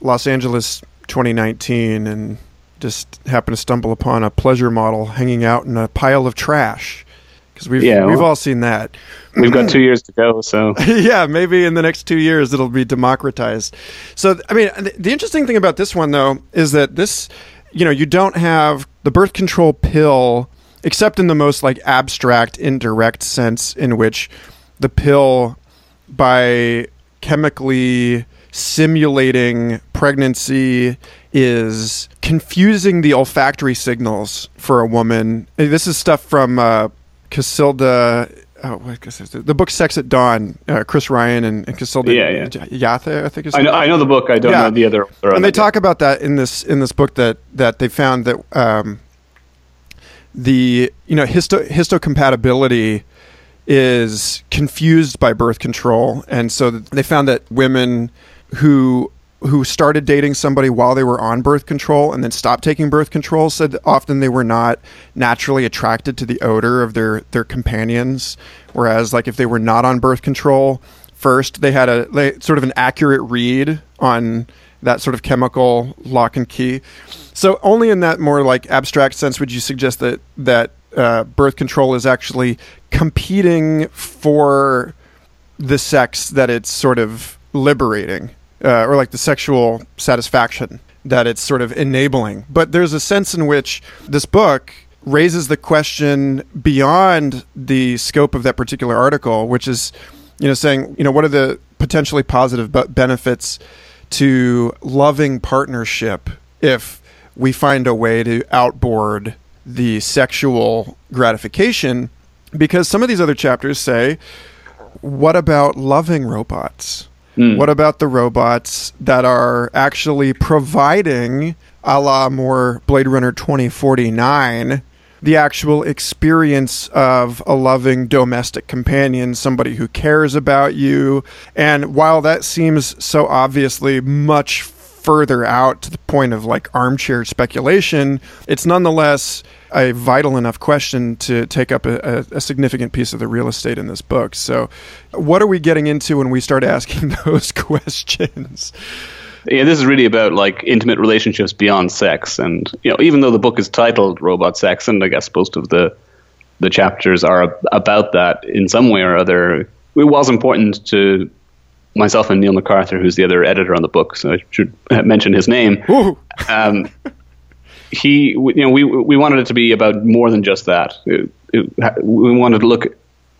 Los Angeles 2019 and just happen to stumble upon a pleasure model hanging out in a pile of trash because we've yeah, we've all seen that. We've got two years to go, so yeah, maybe in the next two years it'll be democratized. So, I mean, the interesting thing about this one though is that this, you know, you don't have the birth control pill, except in the most like abstract, indirect sense in which the pill, by chemically simulating pregnancy is confusing the olfactory signals for a woman. This is stuff from uh, Cacilda. Oh, what is the book Sex at Dawn? Uh, Chris Ryan and, and Cacilda yeah, yeah. Jethá, I think is. I know, I know the book. I don't yeah. know the other. And they talk about that in this in this book that that they found that um, the you know histo histocompatibility is confused by birth control, and so they found that women who who started dating somebody while they were on birth control and then stopped taking birth control said often they were not naturally attracted to the odor of their their companions. Whereas like if they were not on birth control first they had a sort of an accurate read on that sort of chemical lock and key. So only in that more like abstract sense would you suggest that that uh, birth control is actually competing for the sex that it's sort of liberating uh, or like the sexual satisfaction that it's sort of enabling. But there's a sense in which this book raises the question beyond the scope of that particular article, which is, you know, saying, you know, what are the potentially positive benefits to loving partnership if we find a way to outboard the sexual gratification? Because some of these other chapters say, what about loving robots? Mm. What about the robots that are actually providing, a la more Blade Runner 2049, the actual experience of a loving domestic companion, somebody who cares about you? And while that seems so obviously much further out to the point of like armchair speculation, it's nonetheless a vital enough question to take up a, a, significant piece of the real estate in this book. So, what are we getting into when we start asking those questions? Yeah, this is really about like intimate relationships beyond sex, and you know, even though the book is titled "Robot Sex," and I guess most of the the chapters are about that in some way or other, it was important to myself and Neil McArthur, who's the other editor on the book, so I should mention his name. Um, he, you know, we we wanted it to be about more than just that. It, it, we wanted to look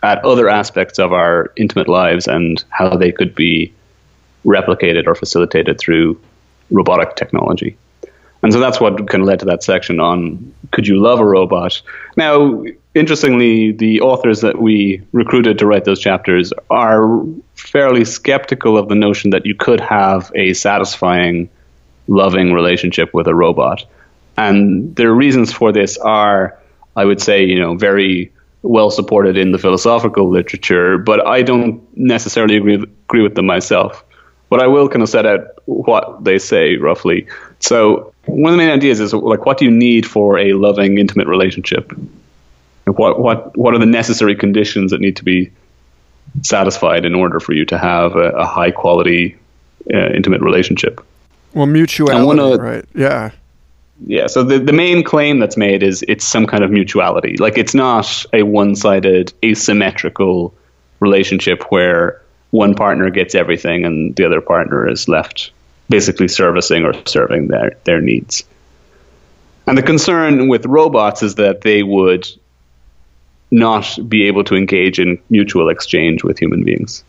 at other aspects of our intimate lives and how they could be replicated or facilitated through robotic technology. And so that's what kind of led to that section on could you love a robot? Now, interestingly, the authors that we recruited to write those chapters are fairly skeptical of the notion that you could have a satisfying, loving relationship with a robot. And their reasons for this are, I would say, you know, very well supported in the philosophical literature, but I don't necessarily agree, agree with them myself. But I will kind of set out what they say roughly. So one of the main ideas is like, what do you need for a loving, intimate relationship? What what what are the necessary conditions that need to be satisfied in order for you to have a, a high quality, uh, intimate relationship? Well, mutuality, right? Yeah yeah so the, the main claim that's made is it's some kind of mutuality like it's not a one-sided asymmetrical relationship where one partner gets everything and the other partner is left basically servicing or serving their, their needs and the concern with robots is that they would not be able to engage in mutual exchange with human beings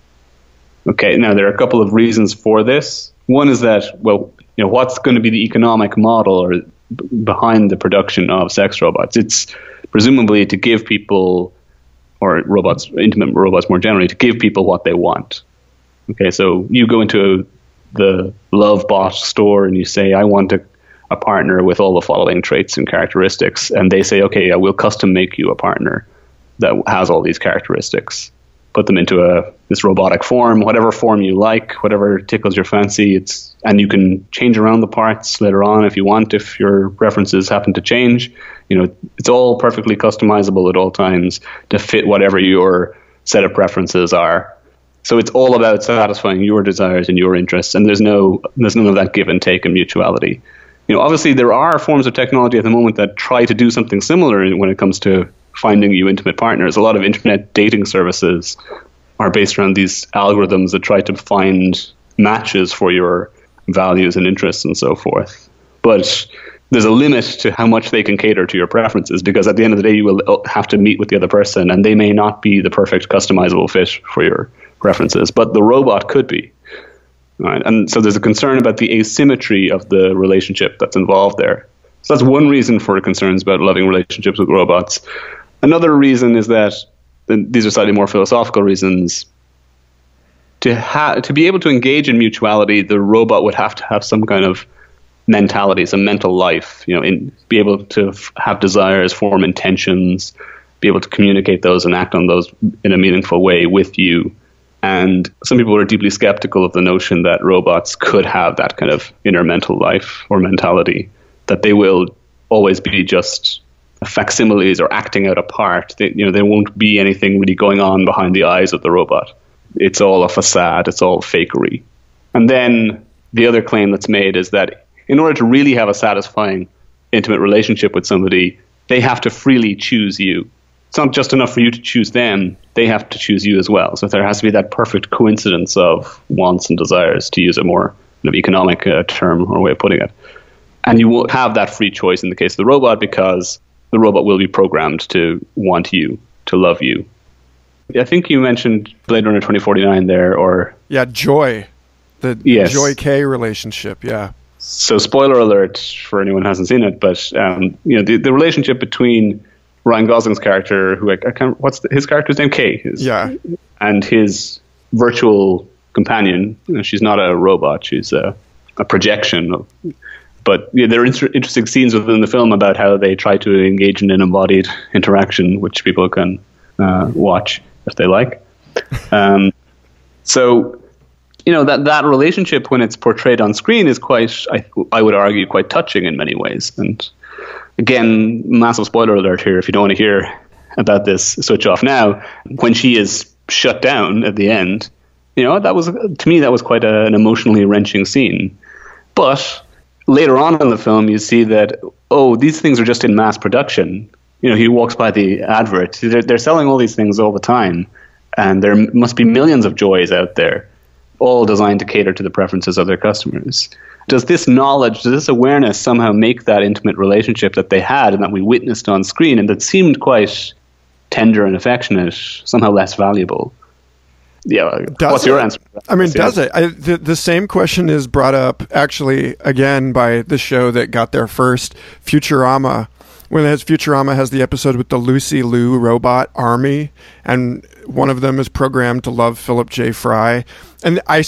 okay now there are a couple of reasons for this One is that, well, you know, what's going to be the economic model or behind the production of sex robots? It's presumably to give people, or robots, intimate robots more generally, to give people what they want. Okay, so you go into the Lovebot store and you say, I want a, a partner with all the following traits and characteristics, and they say, okay, I will custom make you a partner that has all these characteristics put them into a this robotic form, whatever form you like, whatever tickles your fancy. It's and you can change around the parts later on if you want, if your preferences happen to change. You know, it's all perfectly customizable at all times to fit whatever your set of preferences are. So it's all about satisfying your desires and your interests, and there's no there's none of that give and take and mutuality. You know, obviously there are forms of technology at the moment that try to do something similar when it comes to finding you intimate partners. A lot of internet dating services are based around these algorithms that try to find matches for your values and interests and so forth. But there's a limit to how much they can cater to your preferences because at the end of the day, you will have to meet with the other person and they may not be the perfect customizable fit for your preferences, but the robot could be. Right? And so there's a concern about the asymmetry of the relationship that's involved there. So that's one reason for concerns about loving relationships with robots. Another reason is that these are slightly more philosophical reasons. To ha- to be able to engage in mutuality, the robot would have to have some kind of mentality, some mental life. You know, in, be able to f- have desires, form intentions, be able to communicate those and act on those in a meaningful way with you. And some people are deeply skeptical of the notion that robots could have that kind of inner mental life or mentality, that they will always be just facsimiles or acting out a part. They, you know, there won't be anything really going on behind the eyes of the robot. It's all a facade. It's all fakery. And then the other claim that's made is that in order to really have a satisfying intimate relationship with somebody, they have to freely choose you. It's not just enough for you to choose them, they have to choose you as well. So there has to be that perfect coincidence of wants and desires, to use a more you know, economic uh, term or way of putting it. And you won't have that free choice in the case of the robot because the robot will be programmed to want you, to love you. I think you mentioned Blade Runner 2049 there, or yeah, Joy, the yes. Joy K relationship. Yeah. So, spoiler alert for anyone who hasn't seen it, but um, you know the, the relationship between Ryan Gosling's character, who I, I can't, what's the, his character's name? K. His, yeah. And his virtual companion. You know, she's not a robot; she's a, a projection of but yeah, there are inter- interesting scenes within the film about how they try to engage in an embodied interaction, which people can uh, watch if they like. Um, so, you know that that relationship when it's portrayed on screen is quite, I, I would argue, quite touching in many ways. And again, massive spoiler alert here. If you don't want to hear about this, switch off now. When she is shut down at the end, you know that was to me that was quite a, an emotionally wrenching scene. But later on in the film, you see that oh, these things are just in mass production. You know, he walks by the advert. They're, they're selling all these things all the time, and there must be millions of joys out there, all designed to cater to the preferences of their customers. Does this knowledge, does this awareness somehow make that intimate relationship that they had and that we witnessed on screen and that seemed quite tender and affectionate somehow less valuable? Yeah. Uh, does what's it? your answer? I mean, does it? I, the, the same question is brought up actually again by the show that got there first, Futurama. When has Futurama has the episode with the Lucy Liu robot army, and one of them is programmed to love Philip J. Fry, and I,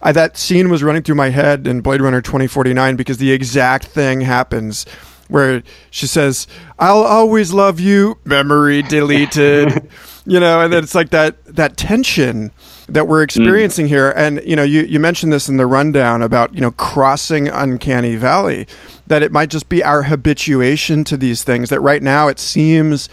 I that scene was running through my head in Blade Runner twenty forty nine because the exact thing happens where she says, "I'll always love you." Memory deleted. you know, and then it's like that that tension that we're experiencing mm. here. And you know, you you mentioned this in the rundown about you know crossing uncanny valley, that it might just be our habituation to these things. That right now it seems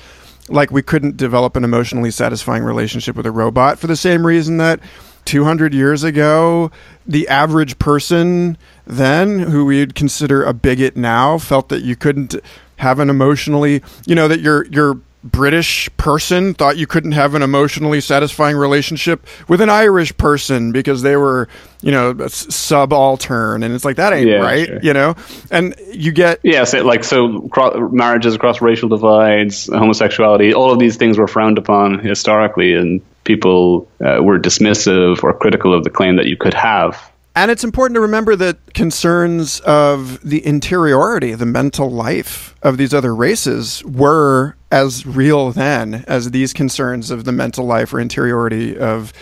like we couldn't develop an emotionally satisfying relationship with a robot for the same reason that 200 years ago, the average person then, who we'd consider a bigot now, felt that you couldn't have an emotionally, you know, that your your British person thought you couldn't have an emotionally satisfying relationship with an Irish person because they were, you know, subaltern, and it's like that ain't yeah, right, sure. you know. And you get yes, it, like so marriages across racial divides, homosexuality, all of these things were frowned upon historically, and people uh, were dismissive or critical of the claim that you could have And it's important to remember that concerns of the interiority, the mental life of these other races were as real then as these concerns of the mental life or interiority of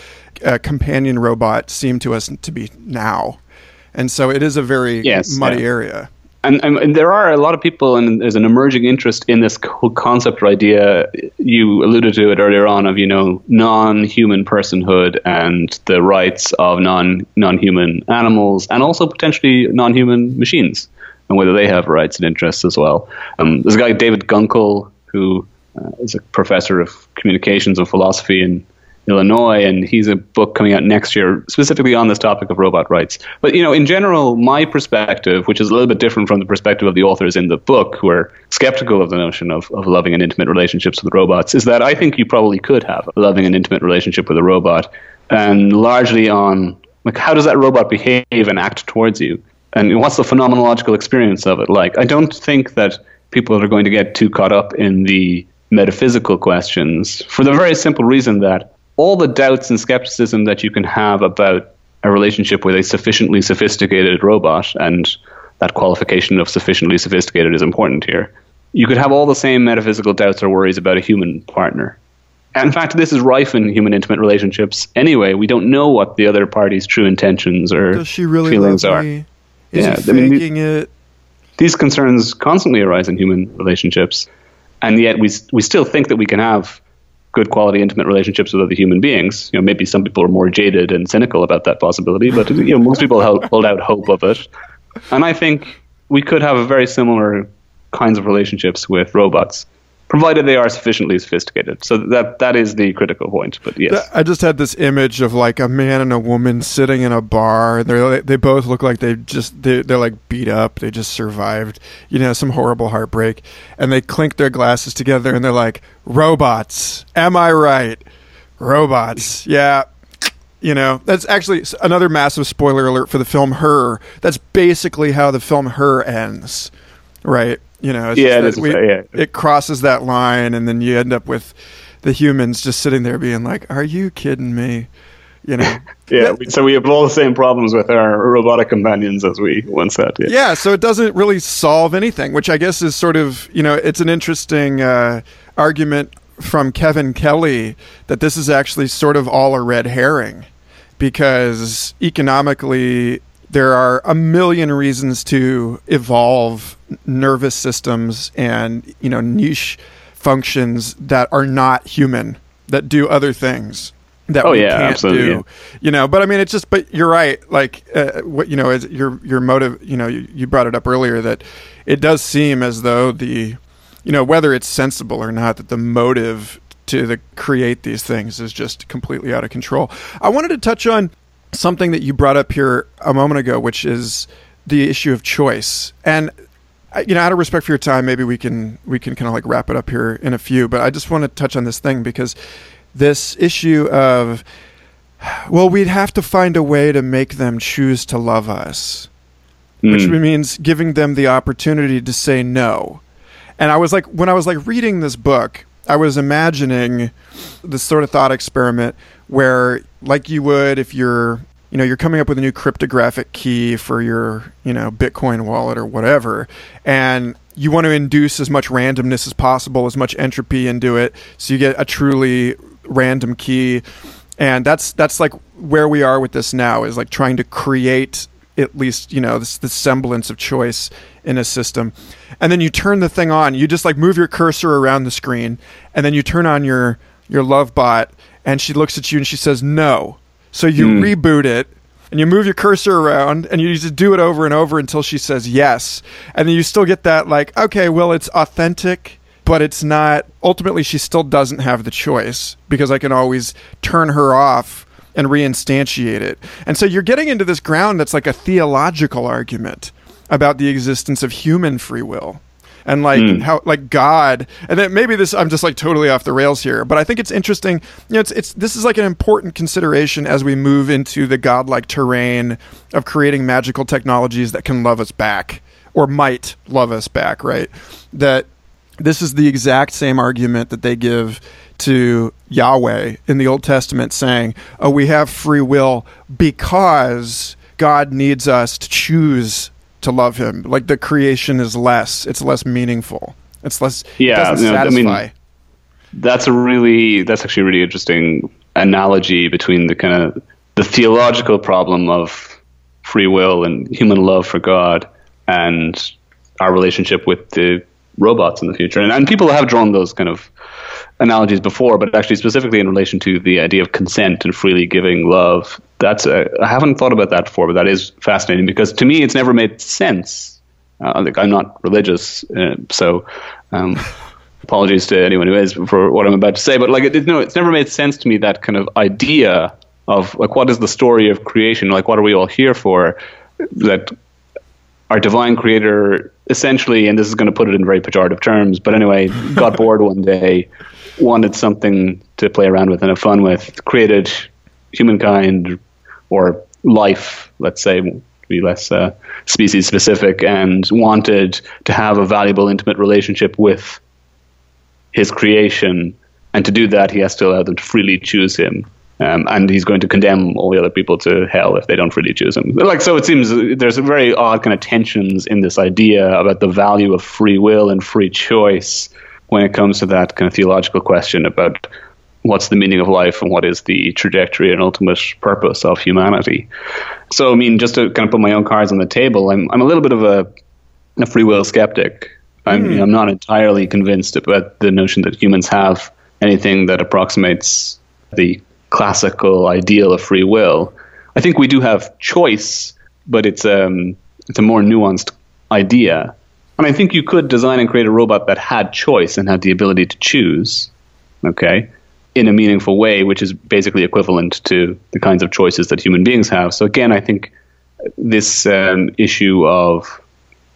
a companion robot seem to us to be now. And so it is a very yes, muddy yeah. area. And, and, and, there are a lot of people, and there's an emerging interest in this whole concept or idea. You alluded to it earlier on of you know non-human personhood and the rights of non non-human animals, and also potentially non-human machines, and whether they have rights and interests as well. Um, there's a guy David Gunkel who uh, is a professor of communications and philosophy in Illinois, and he's a book coming out next year specifically on this topic of robot rights. But you know, in general, my perspective, which is a little bit different from the perspective of the authors in the book, who are skeptical of the notion of, of loving and intimate relationships with robots, is that I think you probably could have a loving and intimate relationship with a robot, and largely on like how does that robot behave and act towards you, and what's the phenomenological experience of it like. I don't think that people are going to get too caught up in the metaphysical questions for the very simple reason that all the doubts and skepticism that you can have about a relationship with a sufficiently sophisticated robot, and that qualification of sufficiently sophisticated is important here. You could have all the same metaphysical doubts or worries about a human partner. And in fact, this is rife in human intimate relationships anyway. We don't know what the other party's true intentions or Does she really feelings are. Me? Is yeah, I mean, it? These concerns constantly arise in human relationships, and yet we we still think that we can have good quality intimate relationships with other human beings. You know, maybe some people are more jaded and cynical about that possibility, but you know, most people hold out hope of it. And I think we could have very similar kinds of relationships with robots provided they are sufficiently sophisticated. So that that is the critical point. But yes, I just had this image of like a man and a woman sitting in a bar. They they both look like they just they they're like beat up. They just survived, you know, some horrible heartbreak, and they clink their glasses together and they're like, "Robots, am I right? Robots, yeah." You know, that's actually another massive spoiler alert for the film Her. That's basically how the film Her ends, right? You know, yeah, it, we, yeah, it crosses that line, and then you end up with the humans just sitting there being like, "Are you kidding me?" You know. yeah. so we have all the same problems with our robotic companions as we once had. Yeah. yeah. So it doesn't really solve anything, which I guess is sort of you know it's an interesting uh, argument from Kevin Kelly that this is actually sort of all a red herring because economically there are a million reasons to evolve nervous systems and you know niche functions that are not human that do other things that oh, we yeah, can't absolutely, do. You know, but I mean, it's just. But you're right. Like uh, what you know is your your motive. You know, you, you brought it up earlier that it does seem as though the, you know, whether it's sensible or not, that the motive to the create these things is just completely out of control. I wanted to touch on something that you brought up here a moment ago, which is the issue of choice. And you know, out of respect for your time, maybe we can we can kind of like wrap it up here in a few. But I just want to touch on this thing because this issue of well, we'd have to find a way to make them choose to love us, mm. which hmm. means giving them the opportunity to say no. And I was like, when I was like reading this book, I was imagining this sort of thought experiment where like you would if you're you know you're coming up with a new cryptographic key for your you know bitcoin wallet or whatever and you want to induce as much randomness as possible as much entropy into it so you get a truly random key. And that's that's like where we are with this now is like trying to create at least you know this, this semblance of choice in a system and then you turn the thing on you just like move your cursor around the screen and then you turn on your your love bot and she looks at you and she says no. So you mm. reboot it and you move your cursor around and you just do it over and over until she says yes. And then you still get that like, okay, well it's authentic, but it's not ultimately she still doesn't have the choice because I can always turn her off and reinstantiate it. And so you're getting into this ground that's like a theological argument about the existence of human free will and like mm. how like God and then maybe this I'm just like totally off the rails here, but I think it's interesting. You know, it's it's this is like an important consideration as we move into the godlike terrain of creating magical technologies that can love us back or might love us back, right? That this is the exact same argument that they give to Yahweh in the Old Testament saying, "Oh, we have free will because God needs us to choose to love Him. Like the creation is less; it's less meaningful. It's less. Yeah, it you know, I mean, that's a really that's actually a really interesting analogy between the kind of the theological problem of free will and human love for God and our relationship with the robots in the future. And, and people have drawn those kind of analogies before, but actually specifically in relation to the idea of consent and freely giving love. That's a, I haven't thought about that before, but that is fascinating because to me it's never made sense. Uh, like I'm not religious, uh, so um, apologies to anyone who is for what I'm about to say. But like, it, no, it's never made sense to me that kind of idea of like what is the story of creation? Like, what are we all here for? That our divine creator essentially, and this is going to put it in very pejorative terms, but anyway, got bored one day, wanted something to play around with and have fun with, created humankind or life, let's say, to be less uh, species specific, and wanted to have a valuable, intimate relationship with his creation. And to do that, he has to allow them to freely choose him. Um, and he's going to condemn all the other people to hell if they don't really choose him. Like so, it seems there's a very odd kind of tensions in this idea about the value of free will and free choice when it comes to that kind of theological question about what's the meaning of life and what is the trajectory and ultimate purpose of humanity. So, I mean, just to kind of put my own cards on the table, I'm I'm a little bit of a, a free will skeptic. I'm mm. I'm not entirely convinced about the notion that humans have anything that approximates the classical ideal of free will. I think we do have choice, but it's um it's a more nuanced idea. And I think you could design and create a robot that had choice and had the ability to choose, okay, in a meaningful way, which is basically equivalent to the kinds of choices that human beings have. So again, I think this um, issue of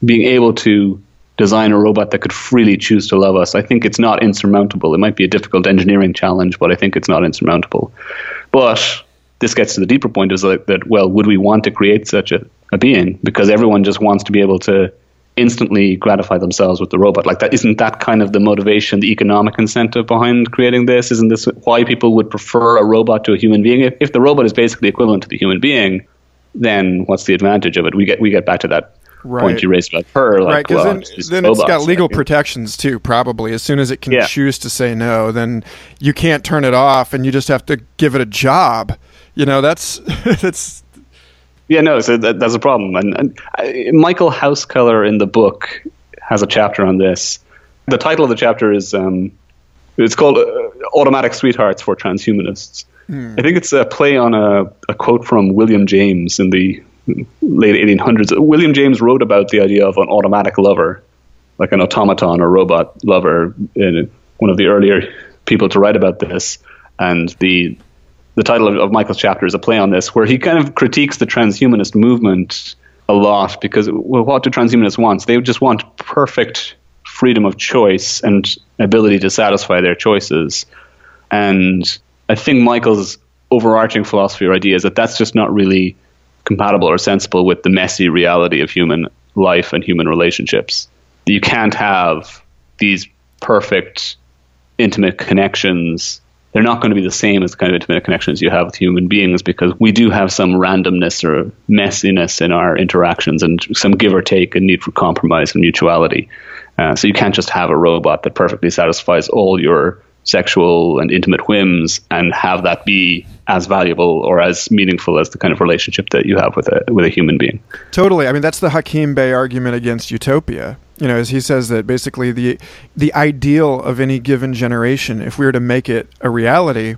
being able to design a robot that could freely choose to love us. I think it's not insurmountable. It might be a difficult engineering challenge, but I think it's not insurmountable. But this gets to the deeper point is like that, well, would we want to create such a, a being? Because everyone just wants to be able to instantly gratify themselves with the robot. Like that isn't that kind of the motivation, the economic incentive behind creating this? Isn't this why people would prefer a robot to a human being? If, if the robot is basically equivalent to the human being, then what's the advantage of it? We get we get back to that right. point you raised about her. Like, right, because well, then, then it's got legal like, protections too. Probably as soon as it can yeah. choose to say no, then you can't turn it off, and you just have to give it a job. You know, that's that's. Yeah, no, so that, that's a problem. And, and uh, Michael Hauskeller in the book has a chapter on this. The title of the chapter is um, it's called uh, "Automatic Sweethearts for Transhumanists." Hmm. I think it's a play on a, a quote from William James in the late 1800s. William James wrote about the idea of an automatic lover, like an automaton or robot lover, in one of the earlier people to write about this. And the the title of, of Michael's chapter is a play on this, where he kind of critiques the transhumanist movement a lot because well, what do transhumanists want? They just want perfect freedom of choice and ability to satisfy their choices. And I think Michael's overarching philosophy or idea is that that's just not really compatible or sensible with the messy reality of human life and human relationships. You can't have these perfect, intimate connections. They're not going to be the same as the kind of intimate connections you have with human beings because we do have some randomness or messiness in our interactions and some give or take and need for compromise and mutuality. Uh, so you can't just have a robot that perfectly satisfies all your sexual and intimate whims and have that be as valuable or as meaningful as the kind of relationship that you have with a with a human being. Totally. I mean that's the Hakim Bey argument against utopia. You know, as he says that basically the the ideal of any given generation, if we were to make it a reality,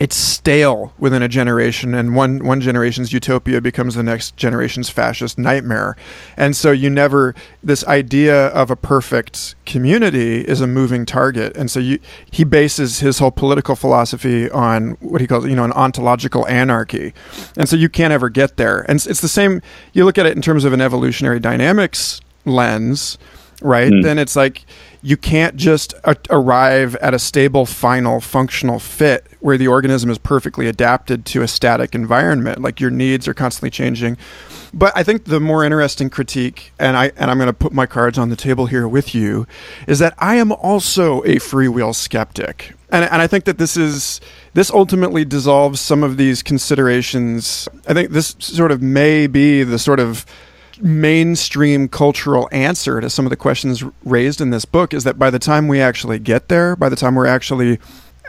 it's stale within a generation and one one generation's utopia becomes the next generation's fascist nightmare. And so you never this idea of a perfect community is a moving target. And so you he bases his whole political philosophy on what he calls you know an ontological anarchy. And so you can't ever get there. And it's the same you look at it in terms of an evolutionary dynamics lens right mm. then it's like you can't just a- arrive at a stable, final, functional fit where the organism is perfectly adapted to a static environment. Like your needs are constantly changing. But I think the more interesting critique, and I and I'm going to put my cards on the table here with you, is that I am also a free will skeptic, and and I think that this is this ultimately dissolves some of these considerations. I think this sort of may be the sort of mainstream cultural answer to some of the questions raised in this book is that by the time we actually get there, by the time we're actually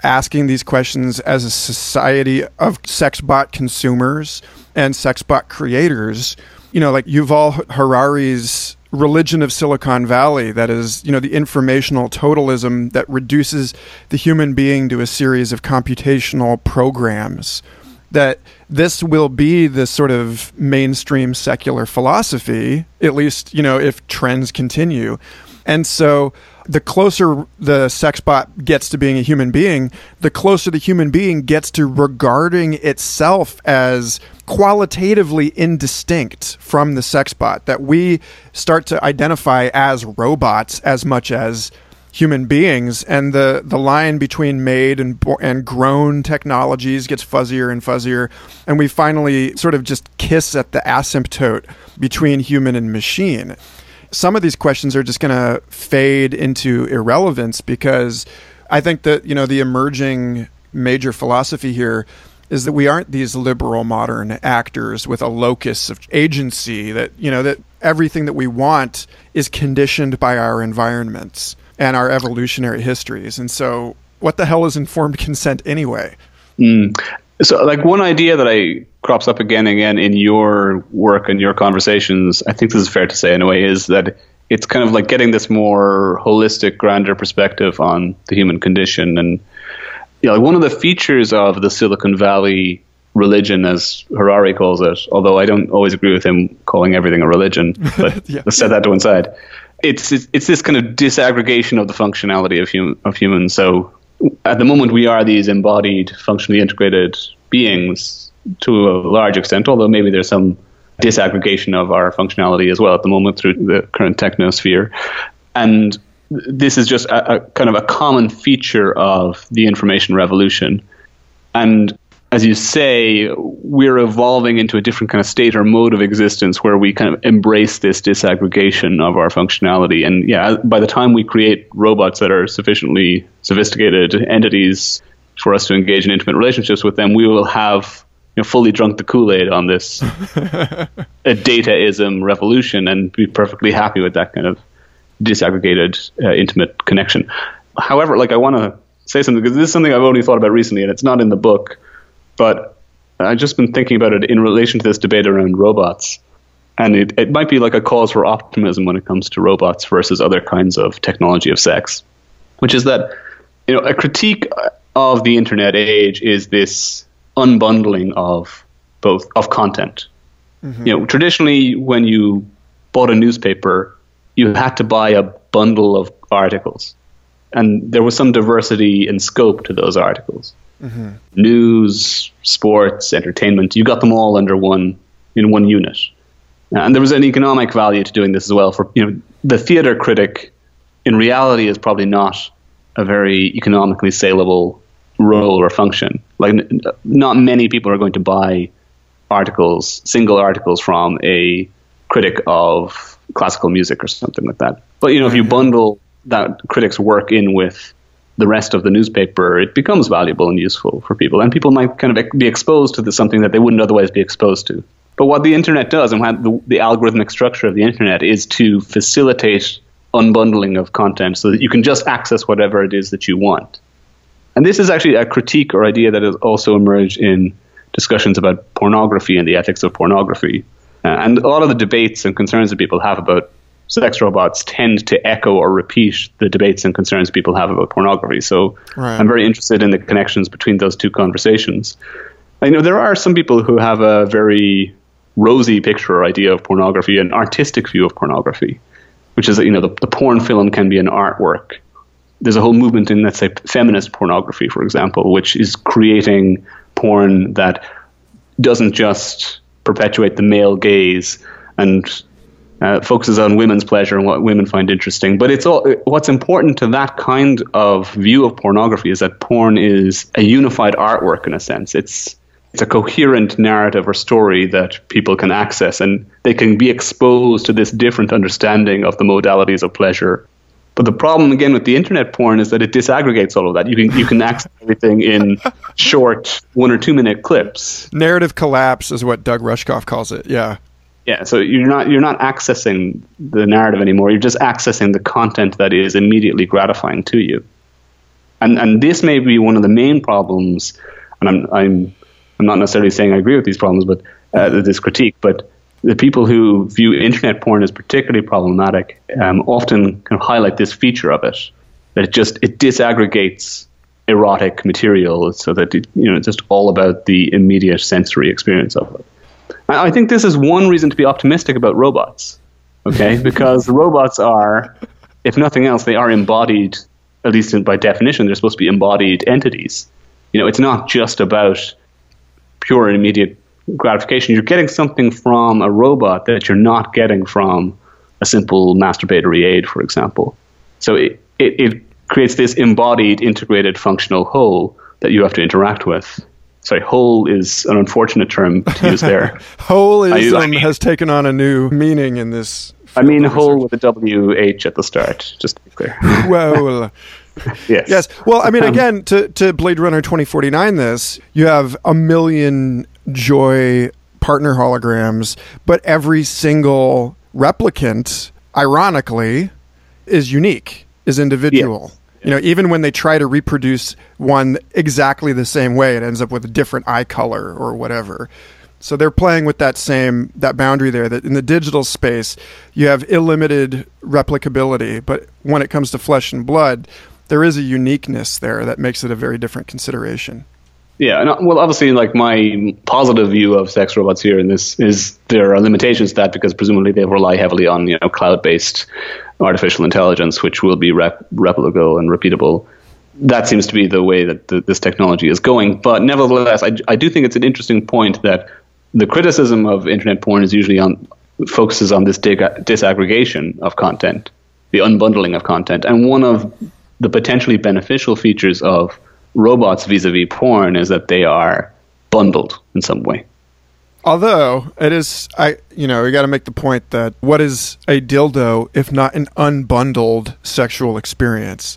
asking these questions as a society of sex bot consumers and sex bot creators, you know, like Yuval Harari's religion of Silicon Valley that is, you know, the informational totalism that reduces the human being to a series of computational programs. That this will be the sort of mainstream secular philosophy, at least, you know, if trends continue. And so the closer the sex bot gets to being a human being, the closer the human being gets to regarding itself as qualitatively indistinct from the sex bot, that we start to identify as robots as much as human beings and the the line between made and and grown technologies gets fuzzier and fuzzier and we finally sort of just kiss at the asymptote between human and machine. Some of these questions are just going to fade into irrelevance because I think that, you know, the emerging major philosophy here is that we aren't these liberal modern actors with a locus of agency that, you know, that everything that we want is conditioned by our environments and our evolutionary histories. And so what the hell is informed consent anyway? Mm. So, like one idea that I crops up again and again in your work and your conversations, I think this is fair to say in a way, is that it's kind of like getting this more holistic, grander perspective on the human condition. And you know, one of the features of the Silicon Valley religion, as Harari calls it, although I don't always agree with him calling everything a religion, but yeah. let's set that to one side. It's, it's, this kind of disaggregation of the functionality of hum, of humans. So at the moment we are these embodied, functionally integrated beings to a large extent, although maybe there's some disaggregation of our functionality as well at the moment through the current technosphere. And this is just a, a kind of a common feature of the information revolution. And as you say, we're evolving into a different kind of state or mode of existence where we kind of embrace this disaggregation of our functionality. And yeah, by the time we create robots that are sufficiently sophisticated entities for us to engage in intimate relationships with them, we will have you know, fully drunk the Kool Aid on this a dataism revolution and be perfectly happy with that kind of disaggregated, uh, intimate connection. However, like I want to say something because this is something I've only thought about recently, and it's not in the book. But I've just been thinking about it in relation to this debate around robots. And it, it might be like a cause for optimism when it comes to robots versus other kinds of technology of sex, which is that, you know, a critique of the internet age is this unbundling of both of content. Mm-hmm. You know, traditionally when you bought a newspaper, you had to buy a bundle of articles. And there was some diversity in scope to those articles mm-hmm. news, sports, entertainment. You got them all under one in one unit, and there was an economic value to doing this as well. For you know, the theater critic, in reality, is probably not a very economically saleable role or function. Like, not many people are going to buy articles, single articles from a critic of classical music or something like that. But you know, if you mm-hmm. bundle that critic's work in with the rest of the newspaper, it becomes valuable and useful for people. And people might kind of be exposed to something that they wouldn't otherwise be exposed to. But what the internet does and what the, the algorithmic structure of the internet is to facilitate unbundling of content so that you can just access whatever it is that you want. And this is actually a critique or idea that has also emerged in discussions about pornography and the ethics of pornography. Uh, and a lot of the debates and concerns that people have about sex robots tend to echo or repeat the debates and concerns people have about pornography. So right. I'm very interested in the connections between those two conversations. I know there are some people who have a very rosy picture or idea of pornography, an artistic view of pornography, which is that you know the, the porn film can be an artwork. There's a whole movement in let's say feminist pornography, for example, which is creating porn that doesn't just perpetuate the male gaze and uh, focuses on women's pleasure and what women find interesting. But it's all what's important to that kind of view of pornography is that porn is a unified artwork in a sense. It's it's a coherent narrative or story that people can access and they can be exposed to this different understanding of the modalities of pleasure But the problem again with the internet porn is that it disaggregates all of that. You can you can access everything in short one or two minute clips. Narrative collapse is what Doug Rushkoff calls it. Yeah. Yeah, so you're not you're not accessing the narrative anymore. You're just accessing the content that is immediately gratifying to you. And and this may be one of the main problems. And I'm I'm I'm not necessarily saying I agree with these problems, but uh, this critique. But the people who view internet porn as particularly problematic um, often kind of highlight this feature of it that it just it disaggregates erotic material so that it, you know it's just all about the immediate sensory experience of it. I think this is one reason to be optimistic about robots. Okay, because robots are, if nothing else, they are embodied. At least by definition, they're supposed to be embodied entities. You know, it's not just about pure and immediate gratification. You're getting something from a robot that you're not getting from a simple masturbatory aid, for example. So it, it, it creates this embodied, integrated, functional whole that you have to interact with. Sorry, hole is an unfortunate term to use there. Holism I mean, has taken on a new meaning in this. I mean, hole with a W H at the start, just to be clear. well, yes. Yes. Well, I mean, um, again, to, to Blade Runner 2049, this, you have a million Joi partner holograms, but every single replicant, ironically, is unique, is individual. Yeah. You know, even when they try to reproduce one exactly the same way, it ends up with a different eye color or whatever. So they're playing with that same that boundary there that in the digital space you have illimited replicability, but when it comes to flesh and blood, there is a uniqueness there that makes it a very different consideration. Yeah, and uh, well, obviously, like my positive view of sex robots here in this is there are limitations to that because presumably they rely heavily on you know cloud-based artificial intelligence, which will be rep- replicable and repeatable. That seems to be the way that the, this technology is going. But nevertheless, I, I do think it's an interesting point that the criticism of internet porn is usually on focuses on this dig- disaggregation of content, the unbundling of content, and one of the potentially beneficial features of robots vis-a-vis porn is that they are bundled in some way. Although it is, I you know, we got to make the point that what is a dildo if not an unbundled sexual experience?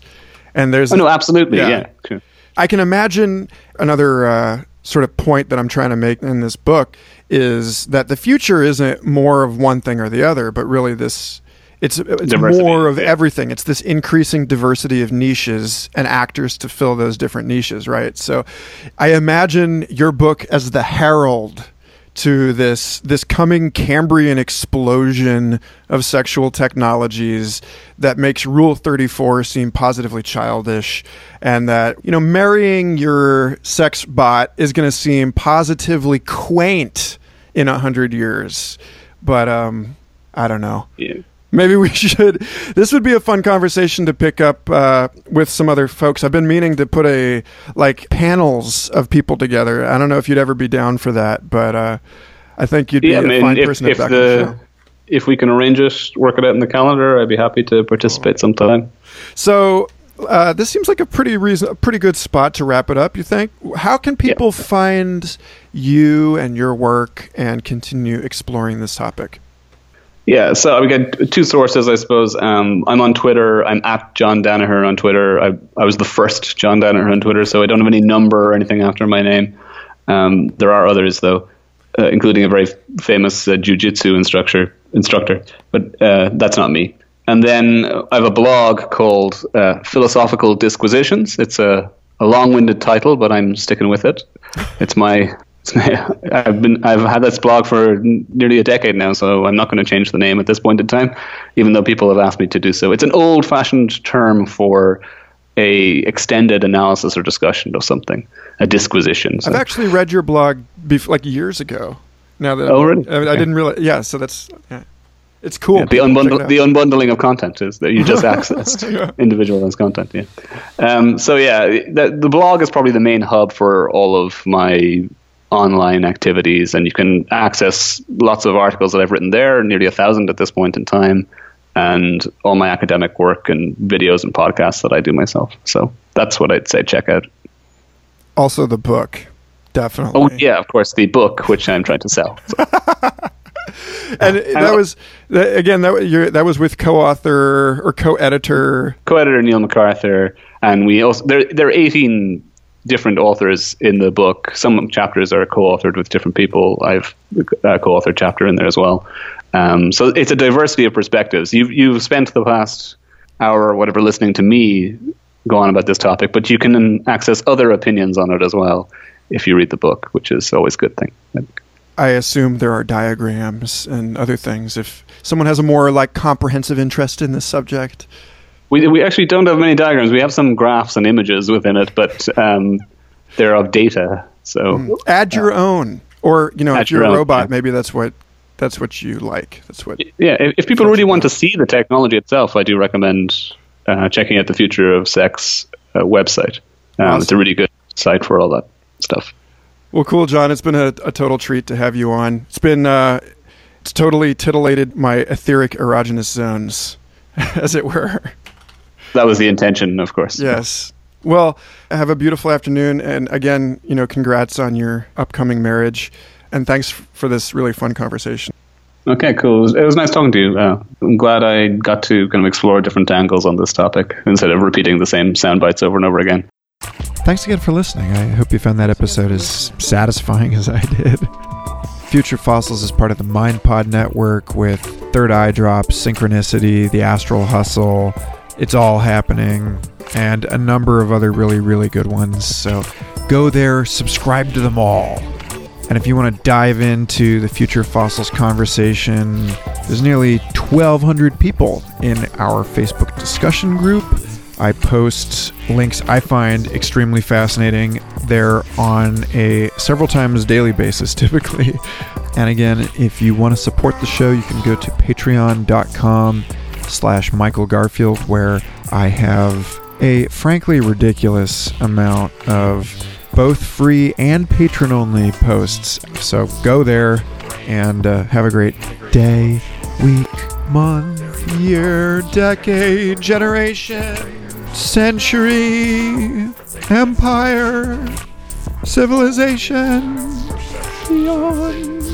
And there's oh no, absolutely, yeah. yeah I can imagine another uh, sort of point that I'm trying to make in this book is that the future isn't more of one thing or the other, but really this it's it's more of everything. It's this increasing diversity of niches and actors to fill those different niches, right? So, I imagine your book as the herald to this this coming Cambrian explosion of sexual technologies that makes Rule 34 seem positively childish and that you know marrying your sex bot is going to seem positively quaint in a hundred years but um I don't know. Yeah. Maybe we should. This would be a fun conversation to pick up uh, with some other folks. I've been meaning to put a like panels of people together. I don't know if you'd ever be down for that, but uh, I think you'd yeah, be a fine if, person if to the, the If we can arrange it, work it out in the calendar, I'd be happy to participate sometime. So uh, this seems like a pretty reason, a pretty good spot to wrap it up. You think? How can people yeah. find you and your work and continue exploring this topic? Yeah, so we got two sources, I suppose. Um, I'm on Twitter. I'm at John Danaher on Twitter. I, I was the first John Danaher on Twitter, so I don't have any number or anything after my name. Um, there are others, though, uh, including a very famous uh, jujitsu instructor, instructor, but uh, that's not me. And then I have a blog called uh, Philosophical Disquisitions. It's a, a long winded title, but I'm sticking with it. It's my I've been I've had this blog for nearly a decade now, so I'm not going to change the name at this point in time, even though people have asked me to do so. It's an old-fashioned term for a extended analysis or discussion of something, a disquisition. So. I've actually read your blog bef- like years ago. Now that oh, really? I, I, I didn't realize. Yeah, so that's yeah. It's cool. Yeah, the, unbundle, the unbundling of content is that you just accessed yeah. individualized content. Yeah. Um, so yeah, the, the blog is probably the main hub for all of my online activities, and you can access lots of articles that I've written there, nearly a thousand at this point in time, and all my academic work and videos and podcasts that I do myself. So that's what I'd say check out. Also, the book, definitely. Oh yeah, of course, the book which I'm trying to sell. So. and that was again that that was with co-author or co-editor, co-editor Neil McArthur, and we also there there are eighteen different authors in the book. Some chapters are co-authored with different people. I've a co-authored chapter in there as well. Um, so it's a diversity of perspectives. You've you've spent the past hour or whatever listening to me go on about this topic, but you can access other opinions on it as well if you read the book, which is always a good thing. I assume there are diagrams and other things if someone has a more like comprehensive interest in this subject. We we actually don't have many diagrams. We have some graphs and images within it, but um, they're of data. So mm. add your own, or you know, if you're a robot, yeah. maybe that's what that's what you like. That's what. Yeah, if, if people really want to see the technology itself, I do recommend uh, checking out the Future of Sex uh, website. Um, awesome. It's a really good site for all that stuff. Well, cool, John. It's been a, a total treat to have you on. It's been uh, it's totally titillated my etheric erogenous zones, as it were. That was the intention, of course. Yes. Well, have a beautiful afternoon, and again, you know, congrats on your upcoming marriage, and thanks for this really fun conversation. Okay, cool. It was, it was nice talking to you. Uh, I'm glad I got to kind of explore different angles on this topic instead of repeating the same sound bites over and over again. Thanks again for listening. I hope you found that episode as satisfying as I did. Future Fossils is part of the MindPod network with Third Eye Drop, Synchronicity, The Astral Hustle. It's all happening, and a number of other really, really good ones. So go there, subscribe to them all. And if you want to dive into the Future Fossils conversation, there's nearly 1,200 people in our Facebook discussion group. I post links I find extremely fascinating. They're on a several times daily basis typically. And again, if you want to support the show, you can go to patreon.com slash Michael Garfield, where I have a frankly ridiculous amount of both free and patron only posts. So go there and uh, have a great day, week, month, year, decade, generation century, empire, civilization, beyond.